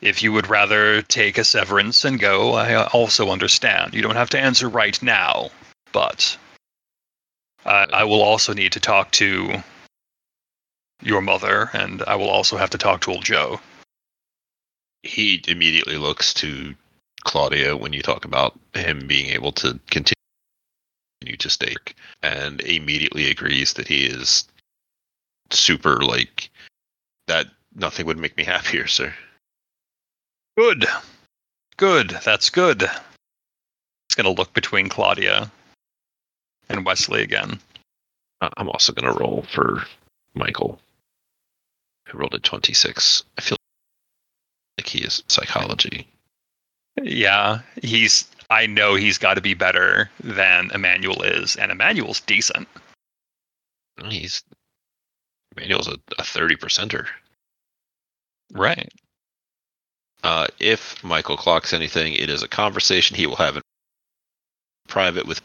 C: If you would rather take a severance and go, I also understand. You don't have to answer right now, but I, I will also need to talk to your mother, and I will also have to talk to old Joe.
A: He immediately looks to Claudia when you talk about him being able to continue to stake and immediately agrees that he is super like that nothing would make me happier, sir.
C: Good. Good. That's good. It's going to look between Claudia and Wesley again.
A: I'm also going to roll for Michael, rolled a 26. I feel like he is psychology.
C: Yeah, he's. I know he's got to be better than Emmanuel is, and Emmanuel's decent.
A: He's Emmanuel's a, a 30 percenter.
C: Right.
A: Uh, if Michael clocks anything, it is a conversation he will have in private with.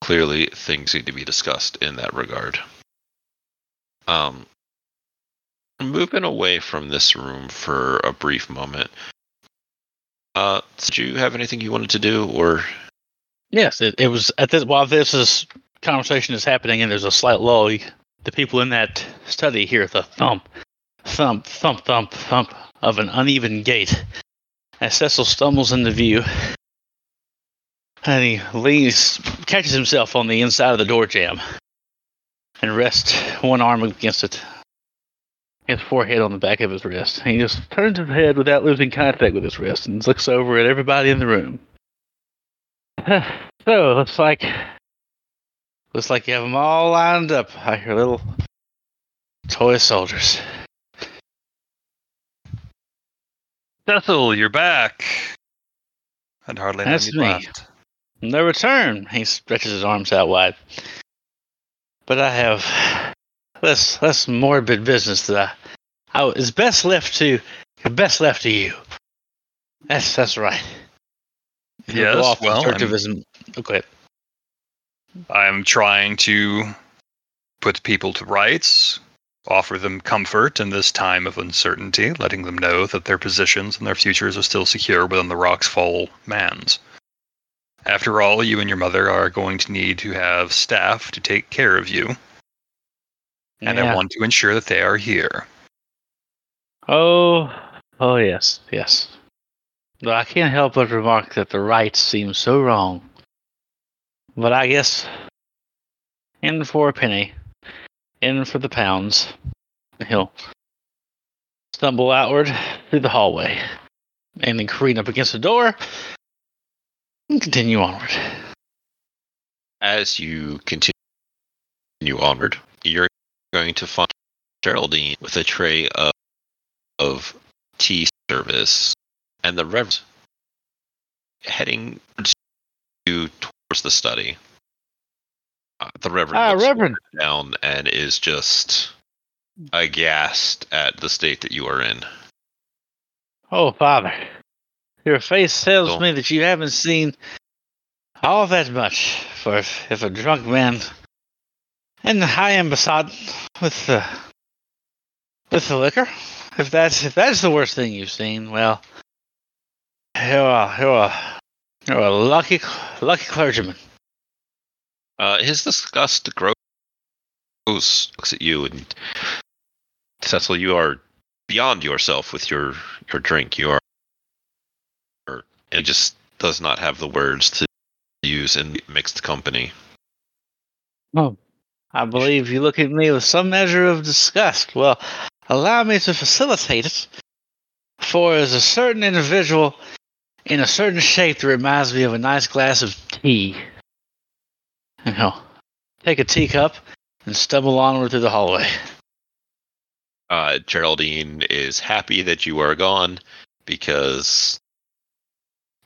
A: Clearly, things need to be discussed in that regard. Um, moving away from this room for a brief moment. Uh, did you have anything you wanted to do, or
D: Yes, it, it was at this while this is conversation is happening and there's a slight lull. The people in that study hear the thump, thump, thump, thump, thump of an uneven gait as Cecil stumbles into view, and he leans, catches himself on the inside of the door jamb, and rests one arm against it, his forehead on the back of his wrist. He just turns his head without losing contact with his wrist and looks over at everybody in the room. so looks like looks like you have them all lined up like your little toy soldiers.
C: Cecil, you're back. I'd hardly
D: That's me.
C: left.
D: No return. He stretches his arms out wide. But I have less less morbid business that I, I is best left to best left to you. That's that's right.
C: Yes,
D: off
C: well, I'm-
D: okay.
C: Oh, I'm trying to put people to rights, offer them comfort in this time of uncertainty, letting them know that their positions and their futures are still secure within the Roxfall Man's. After all, you and your mother are going to need to have staff to take care of you, and I want to ensure that they are here.
D: Oh, oh yes, yes. Though I can't help but remark that the rights seem so wrong. But I guess, in for a penny, in for the pounds. He'll stumble outward through the hallway, and then careen up against the door, and continue onward.
A: as you continue onward, you're going to find Geraldine with a tray of, of tea service and the Reverend heading to towards the study. Uh, the Reverend
D: Ah, Reverend.
A: down and is just aghast at the state that you are in.
D: Oh, Father, your face tells me that you haven't seen all that much. For if, if a drunk man, and I am beside with the with the liquor, if that's if that's the worst thing you've seen, well, you're a, you're a, you're a lucky lucky clergyman.
A: Uh, his disgust grows, looks at you, and Cecil, you are beyond yourself with your your drink. You are, and he just does not have the words to use in mixed company.
D: Oh, I believe you look at me with some measure of disgust. Well, allow me to facilitate it. For as a certain individual in a certain shape that reminds me of a nice glass of tea. You know, take a teacup and stumble onward through the hallway.
A: Uh, Geraldine is happy that you are gone because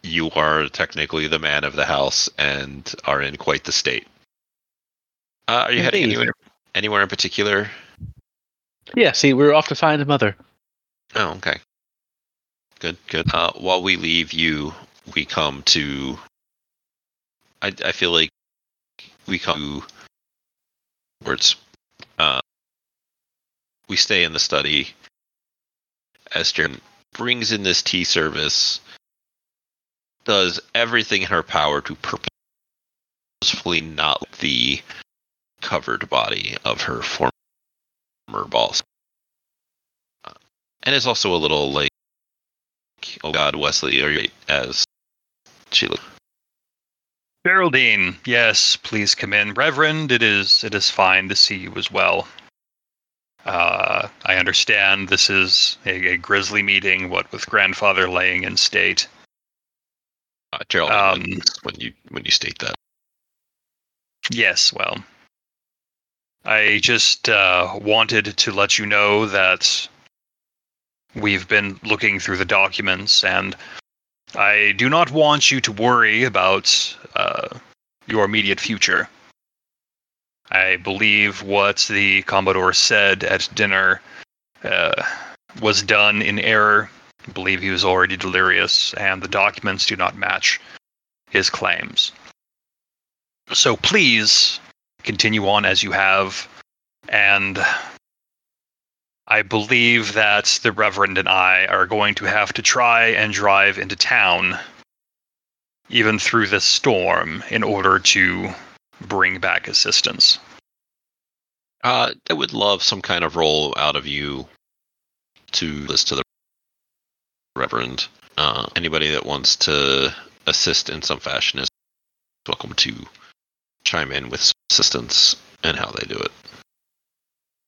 A: you are technically the man of the house and are in quite the state. Uh, are you heading anywhere, anywhere in particular?
D: Yeah, see, we're off to find the mother.
A: Oh, okay. Good, good. Uh, while we leave you, we come to. I, I feel like we come to words. Uh, we stay in the study Esther brings in this tea service, does everything in her power to purposefully not the covered body of her former boss and it's also a little like, oh God, Wesley, are you as she looks?
C: Geraldine, yes, please come in. Reverend, it is it is fine to see you as well. Uh, I understand this is a, a grisly meeting, what with grandfather laying in state.
A: Uh, Gerald,
C: Um,
A: when you when you state that,
C: Yes, well, I just uh, wanted to let you know that we've been looking through the documents, and I do not want you to worry about uh, your immediate future. I believe what the Commodore said at dinner uh, was done in error. I believe he was already delirious, and the documents do not match his claims. So please continue on as you have, and I believe that the Reverend and I are going to have to try and drive into town, even through this storm, in order to bring back assistance.
A: uh, I would love some kind of roll out of you to list to the Reverend. Uh, anybody that wants to assist in some fashion is welcome to chime in with assistance and how they do it.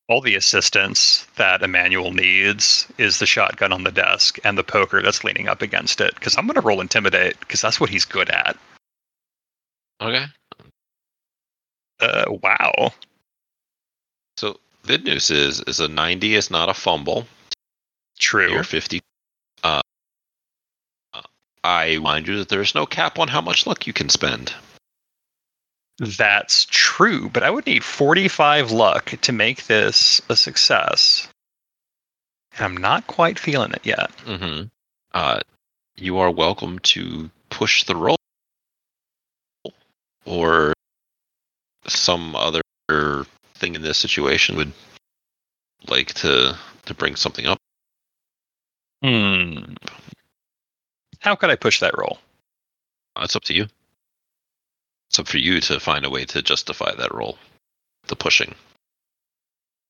C: All the assistance that Emmanuel needs is the shotgun on the desk and the poker that's leaning up against it. Because I'm going to roll intimidate, because that's what he's good at.
A: Okay.
C: Uh, wow.
A: So good news is is a 90 is not a fumble.
C: True.
A: You're 50. Uh, uh, I remind you that there's no cap on how much luck you can spend.
C: That's true, but I would need 45 luck to make this a success. And I'm not quite feeling it yet.
A: Mm-hmm. Uh, you are welcome to push the roll, or some other thing in this situation would like to to bring something up.
C: Hmm. How could I push that roll?
A: Uh, It's up to you. It's up for you to find a way to justify that roll, the pushing.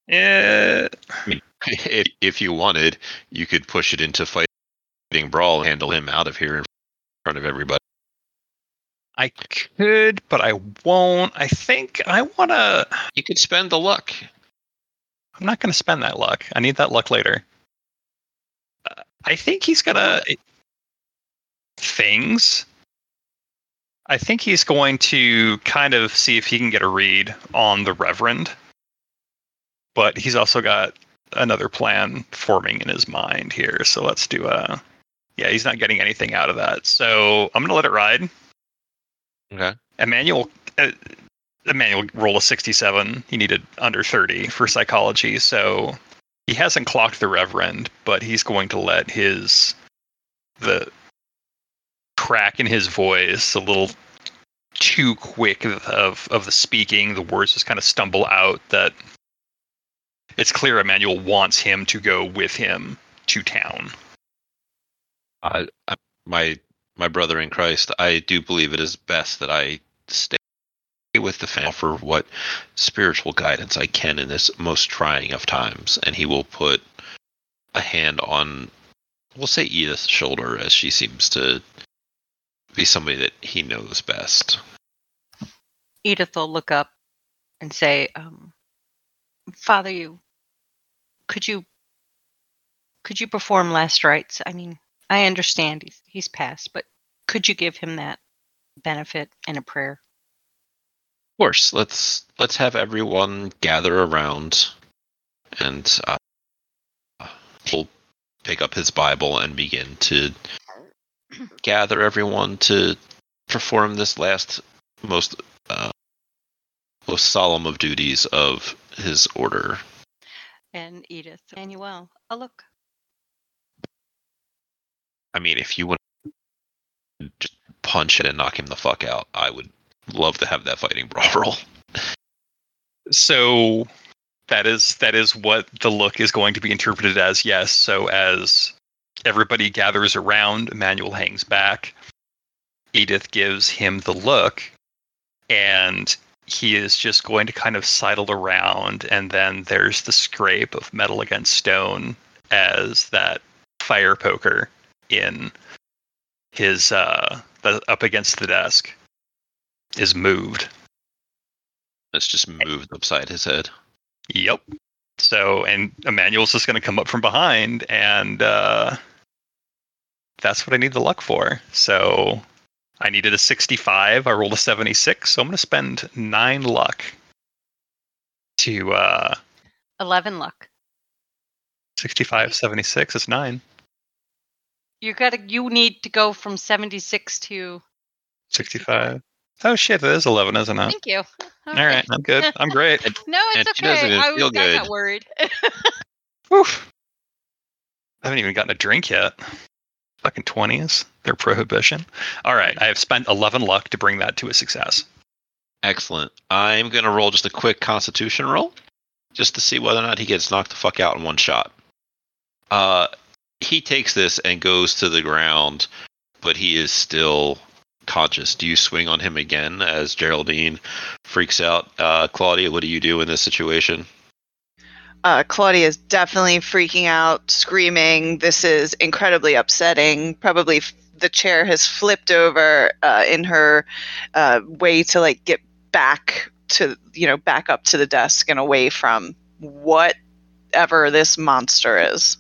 C: Eh,
A: if, if you wanted, you could push it into fighting brawl, handle him out of here in front of everybody.
C: I could, but I won't. I think I want to.
A: You could spend the luck.
C: I'm not going to spend that luck. I need that luck later. Uh, I think he's going to. Things. I think he's going to kind of see if he can get a read on the Reverend. But he's also got another plan forming in his mind here. So let's do a. Yeah, he's not getting anything out of that. So I'm going to let it ride.
A: Okay.
C: Emmanuel, uh, Emmanuel roll a 67. He needed under 30 for psychology, so he hasn't clocked the Reverend, but he's going to let his the crack in his voice, a little too quick of of, the speaking, the words just kind of stumble out. That it's clear Emmanuel wants him to go with him to town.
A: I, I, my my brother in Christ, I do believe it is best that I stay with the family for what spiritual guidance I can in this most trying of times, and he will put a hand on, we'll say Edith's shoulder, as she seems to be somebody that he knows best.
E: Edith will look up and say, um, "Father, you could you could you perform last rites? I mean, I understand he's he's passed, but could you give him that benefit in a prayer?
A: Of course, let's let's have everyone gather around, and uh, he'll pick up his Bible and begin to gather everyone to perform this last most uh, most solemn of duties of his order.
E: And Edith, Manuel, a look.
A: I mean, if you want to just punch it and knock him the fuck out, I would love to have that fighting brawl roll.
C: So that is that is what the look is going to be interpreted as. Yes. So as everybody gathers around, Emmanuel hangs back. Edith gives him the look, and he is just going to kind of sidle around, and then there's the scrape of metal against stone as that fire poker in his uh the, up against the desk is moved.
A: It's just moved upside his head.
C: Yep. So and Emmanuel's just gonna come up from behind and uh that's what I need the luck for. So I needed a 65. I rolled a 76. So I'm going to spend nine luck to uh,
E: 11 luck.
C: 65, 76. It's nine.
E: You got to you need to go from 76 to
C: 65. Oh shit, that is 11, isn't it?
E: Thank you.
C: All right, I'm good. I'm great.
E: No, it's
A: doesn't
E: okay. I,
A: feel
E: was, I got
A: good.
E: worried.
C: Woof. I haven't even gotten a drink yet. Fucking 20s. Their prohibition. All right, I have spent 11 luck to bring that to a success.
A: Excellent. I'm going to roll just a quick constitution roll just to see whether or not he gets knocked the fuck out in one shot. Uh, he takes this and goes to the ground, but he is still conscious. Do you swing on him again as Geraldine freaks out? Uh, Claudia, what do you do in this situation?
B: Uh, Claudia is definitely freaking out, screaming. This is incredibly upsetting. Probably f- the chair has flipped over uh, in her uh, way to like get back to you know back up to the desk and away from whatever this monster is.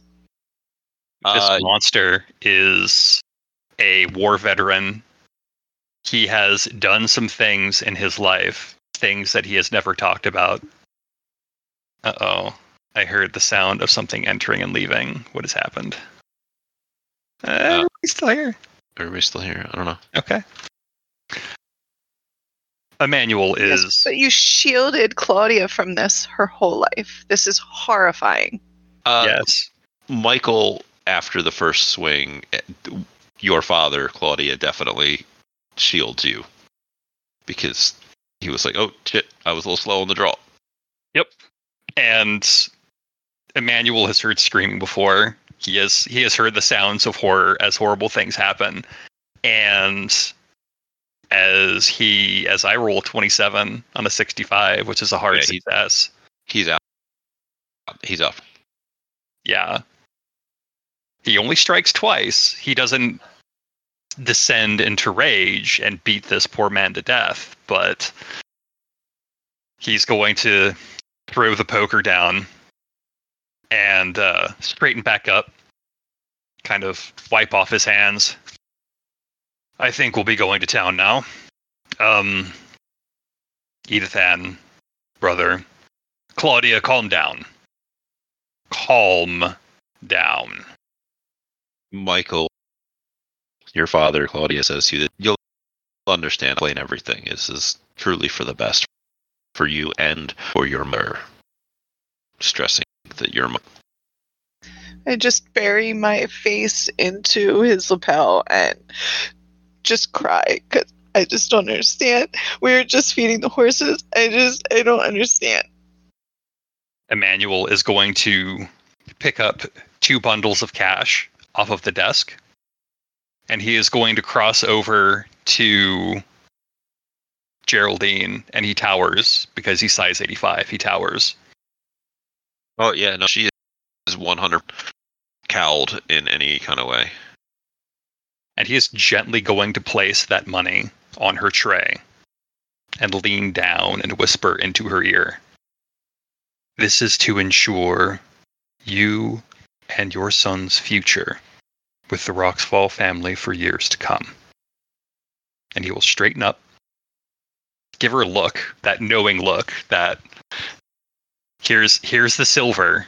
C: This
A: Uh,
C: monster is a war veteran. He has done some things in his life, things that he has never talked about. Uh oh. I heard the sound of something entering and leaving. What has happened? Uh, everybody's still here.
A: Everybody's still here. I don't know.
C: Okay. Emmanuel
B: Yes,
C: is
B: but you shielded Claudia from this her whole life. This is horrifying.
A: Uh,
C: yes.
A: Michael, after the first swing, eh, your father, Claudia, definitely shields you because he was like, "Oh shit, I was a little slow on the draw." Yep.
C: And Emmanuel has heard screaming before. He has he has heard the sounds of horror as horrible things happen, and as he as I roll twenty seven on a sixty five, which is a hard
A: Yeah,
C: success.
A: He's out. He's up.
C: Yeah, he only strikes twice. He doesn't descend into rage and beat this poor man to death, but he's going to throw the poker down and uh, straighten back up, kind of wipe off his hands. I think we'll be going to town now. Um, Edith Ann, brother. Claudia, calm down. Calm down.
A: Michael, your father, Claudia, says to you that you'll understand playing everything is is truly for the best for you and for your mother. Stressing that your mo-
B: I just bury my face into his lapel and just cry because I just don't understand. We were just feeding the horses. I just, I don't understand.
C: Emmanuel is going to pick up two bundles of cash off of the desk, and he is going to cross over to Geraldine, and he towers because he's size 85. He towers.
A: Oh yeah, no, she is 100 cowled in any kind of way.
C: and he is gently going to place that money on her tray and lean down and whisper into her ear. This is to ensure you and your son's future with the Roxfall family for years to come. And he will straighten up, give her a look, that knowing look, that here's here's the silver.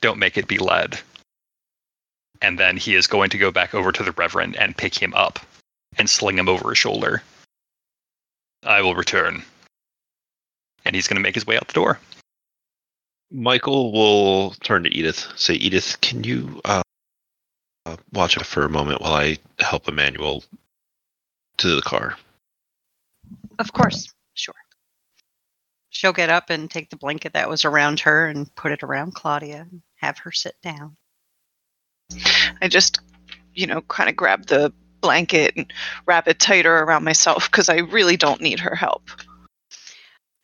C: Don't make it be lead. And then he is going to go back over to the Reverend and pick him up and sling him over his shoulder. I will return. And he's going to make his way out the door.
A: Michael will turn to Edith. Say, Edith, can you uh, uh, watch it for a moment while I help Emmanuel to the car?
E: Of course, sure. She'll get up and take the blanket that was around her and put it around Claudia and have her sit down.
B: I just, you know, kind of grab the blanket and wrap it tighter around myself because I really don't need her help.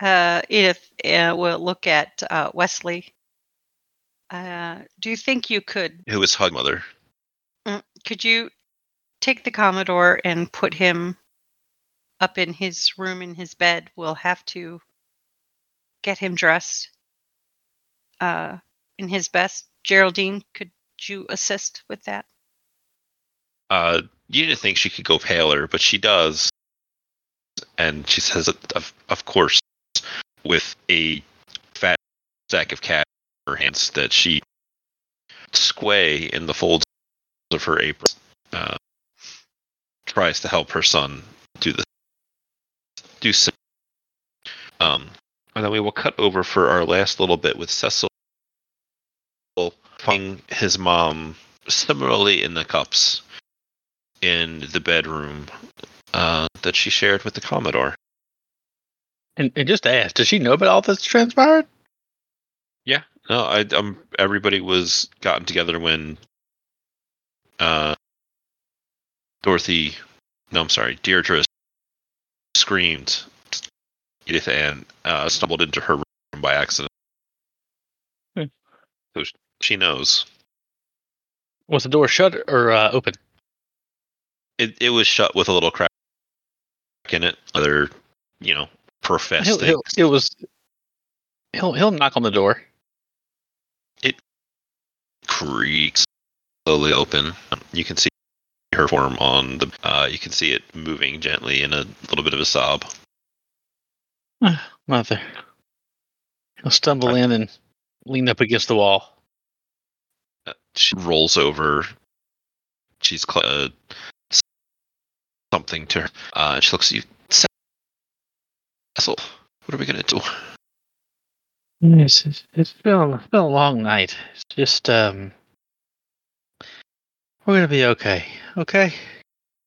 E: Uh, Edith uh, will look at uh, Wesley. Uh, do you think you could
A: Who is Hug Mother?
E: mm, could you take the Commodore and put him up in his room in his bed? We'll have to get him dressed uh, in his best. Geraldine, could you assist with that?
A: Uh, you didn't think she could go paler, but she does. And she says, of, of course, with a fat sack of cash in her hands that she sway in the folds of her apron. Uh, tries to help her son do this. Do so. Um, and then we will cut over for our last little bit with Cecil finding his mom similarly in the cups in the bedroom uh, that she shared with the Commodore.
D: And, and just to ask, does she know about all this transpired?
A: Yeah, no, I, um, everybody was gotten together when uh, Dorothy, no, I'm sorry, Deirdre screamed. Edith Ann uh, stumbled into her room by accident.
D: Hmm.
A: So she knows.
D: Was the door shut or uh, open?
A: It it was shut with a little crack in it. Other, you know, professed
D: He'll, he'll, it was. He'll he'll knock on the door.
A: It creaks slowly open. Um, You can see her form on the. Uh, you can see it moving gently in a little bit of a sob.
D: Mother. He'll stumble in and lean up against the wall.
A: Uh, she rolls over. She's cl- uh, something to her. Uh, she looks at you. Cecil, what are we gonna do?
D: Yes, it's, it's been a, it's been a long night. It's just um, we're gonna be okay. Okay,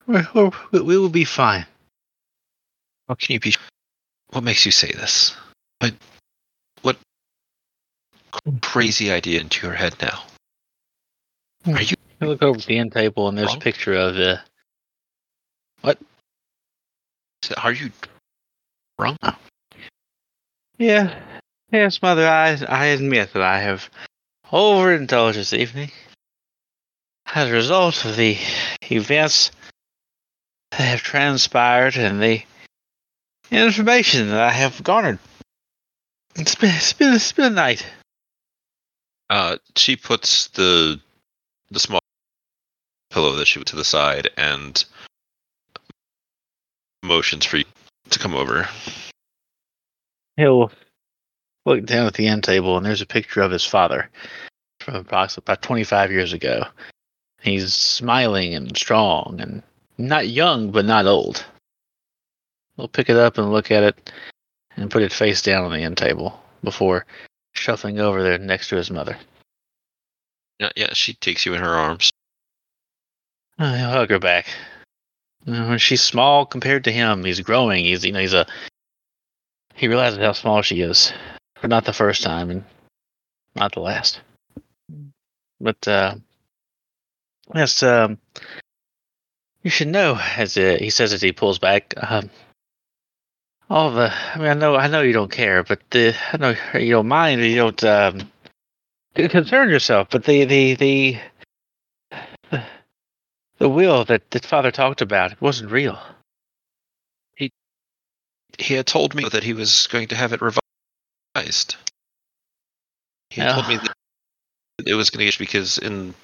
D: we're, we're, we we will be fine.
A: How can you be? What makes you say this? What? What crazy idea into your head now? Are you?
D: You look over the end table and there's a picture of the. uh, what?
A: Are you wrong?
D: yeah, yes, mother. I I admit that I have overindulged this evening as a result of the events that have transpired and the information that I have garnered. It's been it's been it's been a night.
A: Uh, she puts the the small pillow that she put to the side and motions for you to come over.
D: He'll look down at the end table and there's a picture of his father from approximately about 25 years ago. He's smiling and strong and not young but not old. He'll pick it up and look at it and put it face down on the end table before shuffling over there next to his mother.
A: Yeah, yeah. She takes you in her arms.
D: Uh, he'll hug her back. You know, she's small compared to him. He's growing. He's you know he's a he realizes how small she is, but not the first time and not the last. But uh, yes, um, you should know as uh, he says as he pulls back. Um, all the I mean I know I know you don't care, but the I know you don't mind. You don't um, concern yourself, but the the the the, the will that that father talked about it wasn't real.
A: He he had told me that he was going to have it revised. He had told me that it was going to get because in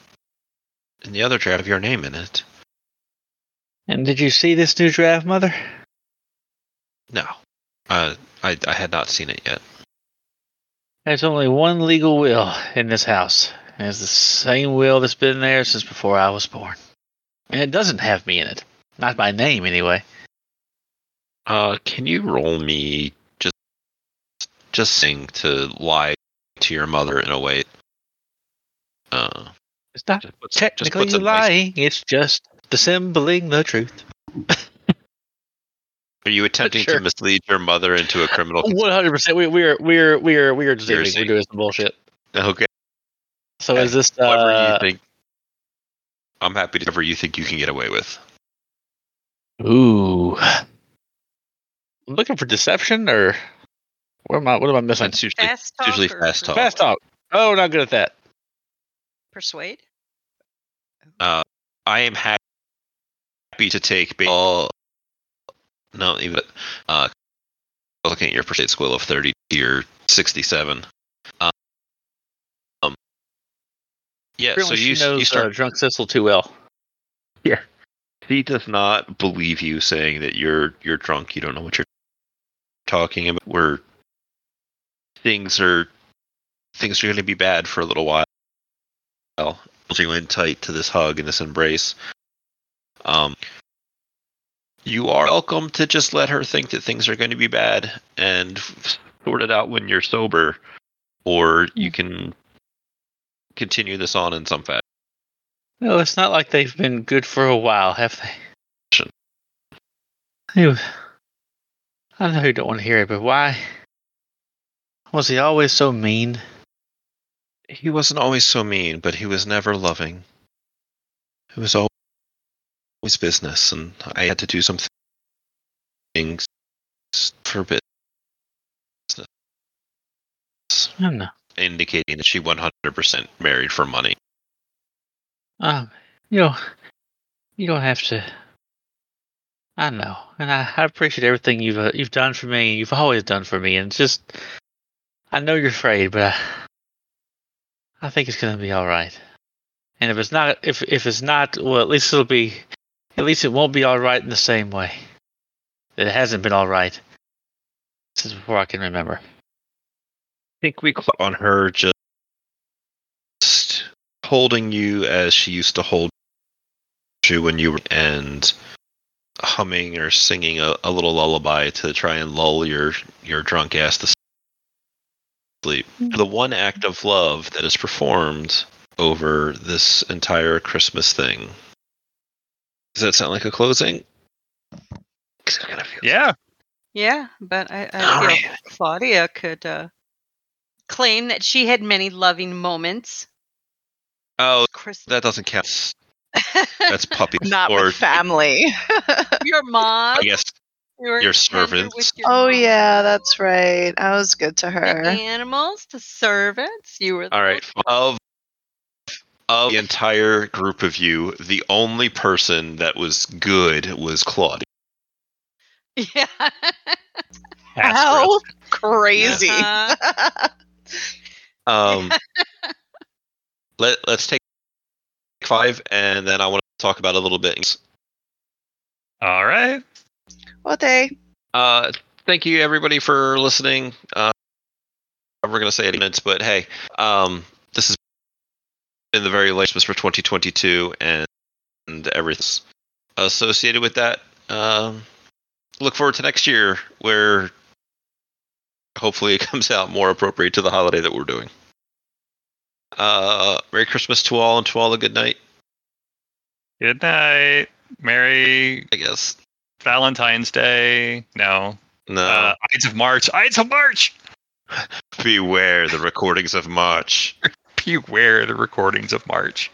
A: in the other draft your name in it.
D: And did you see this new draft, Mother?
A: No, uh, I I had not seen it yet.
D: There's only one legal will in this house. And it's the same will that's been there since before I was born. And it doesn't have me in it. Not by name, anyway.
A: Uh, can you roll me just just sing to lie to your mother in a way? Uh,
D: It's not
A: just puts, just
D: technically
A: puts a nice-
D: lying. It's just dissembling the truth.
A: Are you attempting
D: Sure.
A: to mislead your mother into a criminal?
D: One hundred percent. We we're we're we're we're deceiving.
A: Conspiracy.
D: We're doing some bullshit.
A: Okay.
D: So is this
A: Whatever
D: uh,
A: you think. I'm happy to whatever you think you can get away with.
D: Ooh. I'm looking for deception or what am I what am I missing?
A: That's usually
E: Fast talk.
A: usually fast talk.
D: Fast talk. Oh, not good at that.
E: Persuade.
A: uh, I am happy to take all. No, even uh, looking at your persuade squill of thirty to your sixty-seven. Um, yeah, so you
D: she knows
A: you start
D: uh, drunk Cecil too well. Yeah.
A: He does not believe you saying that you're you're drunk. You don't know what you're talking about. Where things are things are going to be bad for a little while. Well, you in tight to this hug and this embrace. Um, you are welcome to just let her think that things are going to be bad and sort it out when you're sober, or you can continue this on in some fashion.
D: No, it's not like they've been good for a while, have they? I know you don't want to hear it, but why? Was he always so mean?
A: He wasn't always so mean, but he was never loving. It was al- always business, and I had to do some th- things for business,
D: I don't
A: indicating that she 100% married for money.
D: Um, you know, you don't have to. I know, and I, I appreciate everything you've uh, you've done for me. You've always done for me, and just, I know you're afraid, but I, I think it's gonna be all right. And if it's not, if if it's not, well, at least it'll be, at least it won't be all right in the same way. It hasn't been all right since before I can remember.
A: I think we caught on her just holding you as she used to hold you when you were and humming or singing a, a little lullaby to try and lull your your drunk ass to sleep. Hmm. The one act of love that is performed over this entire Christmas thing. Does that sound like a closing? it kinda
C: Yeah.
E: Yeah, but I, I
A: All
E: feel
A: right.
E: Claudia could uh, claim that she had many loving moments.
A: Oh,
E: Chris,
A: that doesn't count. That's puppy.
B: Not
A: or
B: with family.
E: your mom.
A: I guess
E: you
A: your servants.
E: your
B: oh
E: mom.
B: yeah, that's right. I was good to
E: The
B: her.
E: animals, the servants. You were. the
A: All right. Of of the entire group of you, the only person that was good was Claudia.
E: Yeah.
B: How crazy.
E: Uh,
A: Um, let let's take five, and then I want to talk about a little bit.
C: All right.
B: what they?
A: Uh, thank you everybody for listening. Uh, we're gonna say eight minutes, but hey, um, this has been the very late Christmas for 2022, and, and everything's associated with that. Um, look forward to next year, where hopefully it comes out more appropriate to the holiday that we're doing. Uh, Merry Christmas to all, and to all a good night.
C: Good night. Merry
A: I guess.
C: Valentine's Day. No.
A: No,
C: Uh, Ides of March. Ides of March.
A: beware the recordings of March.
C: Beware the recordings of March.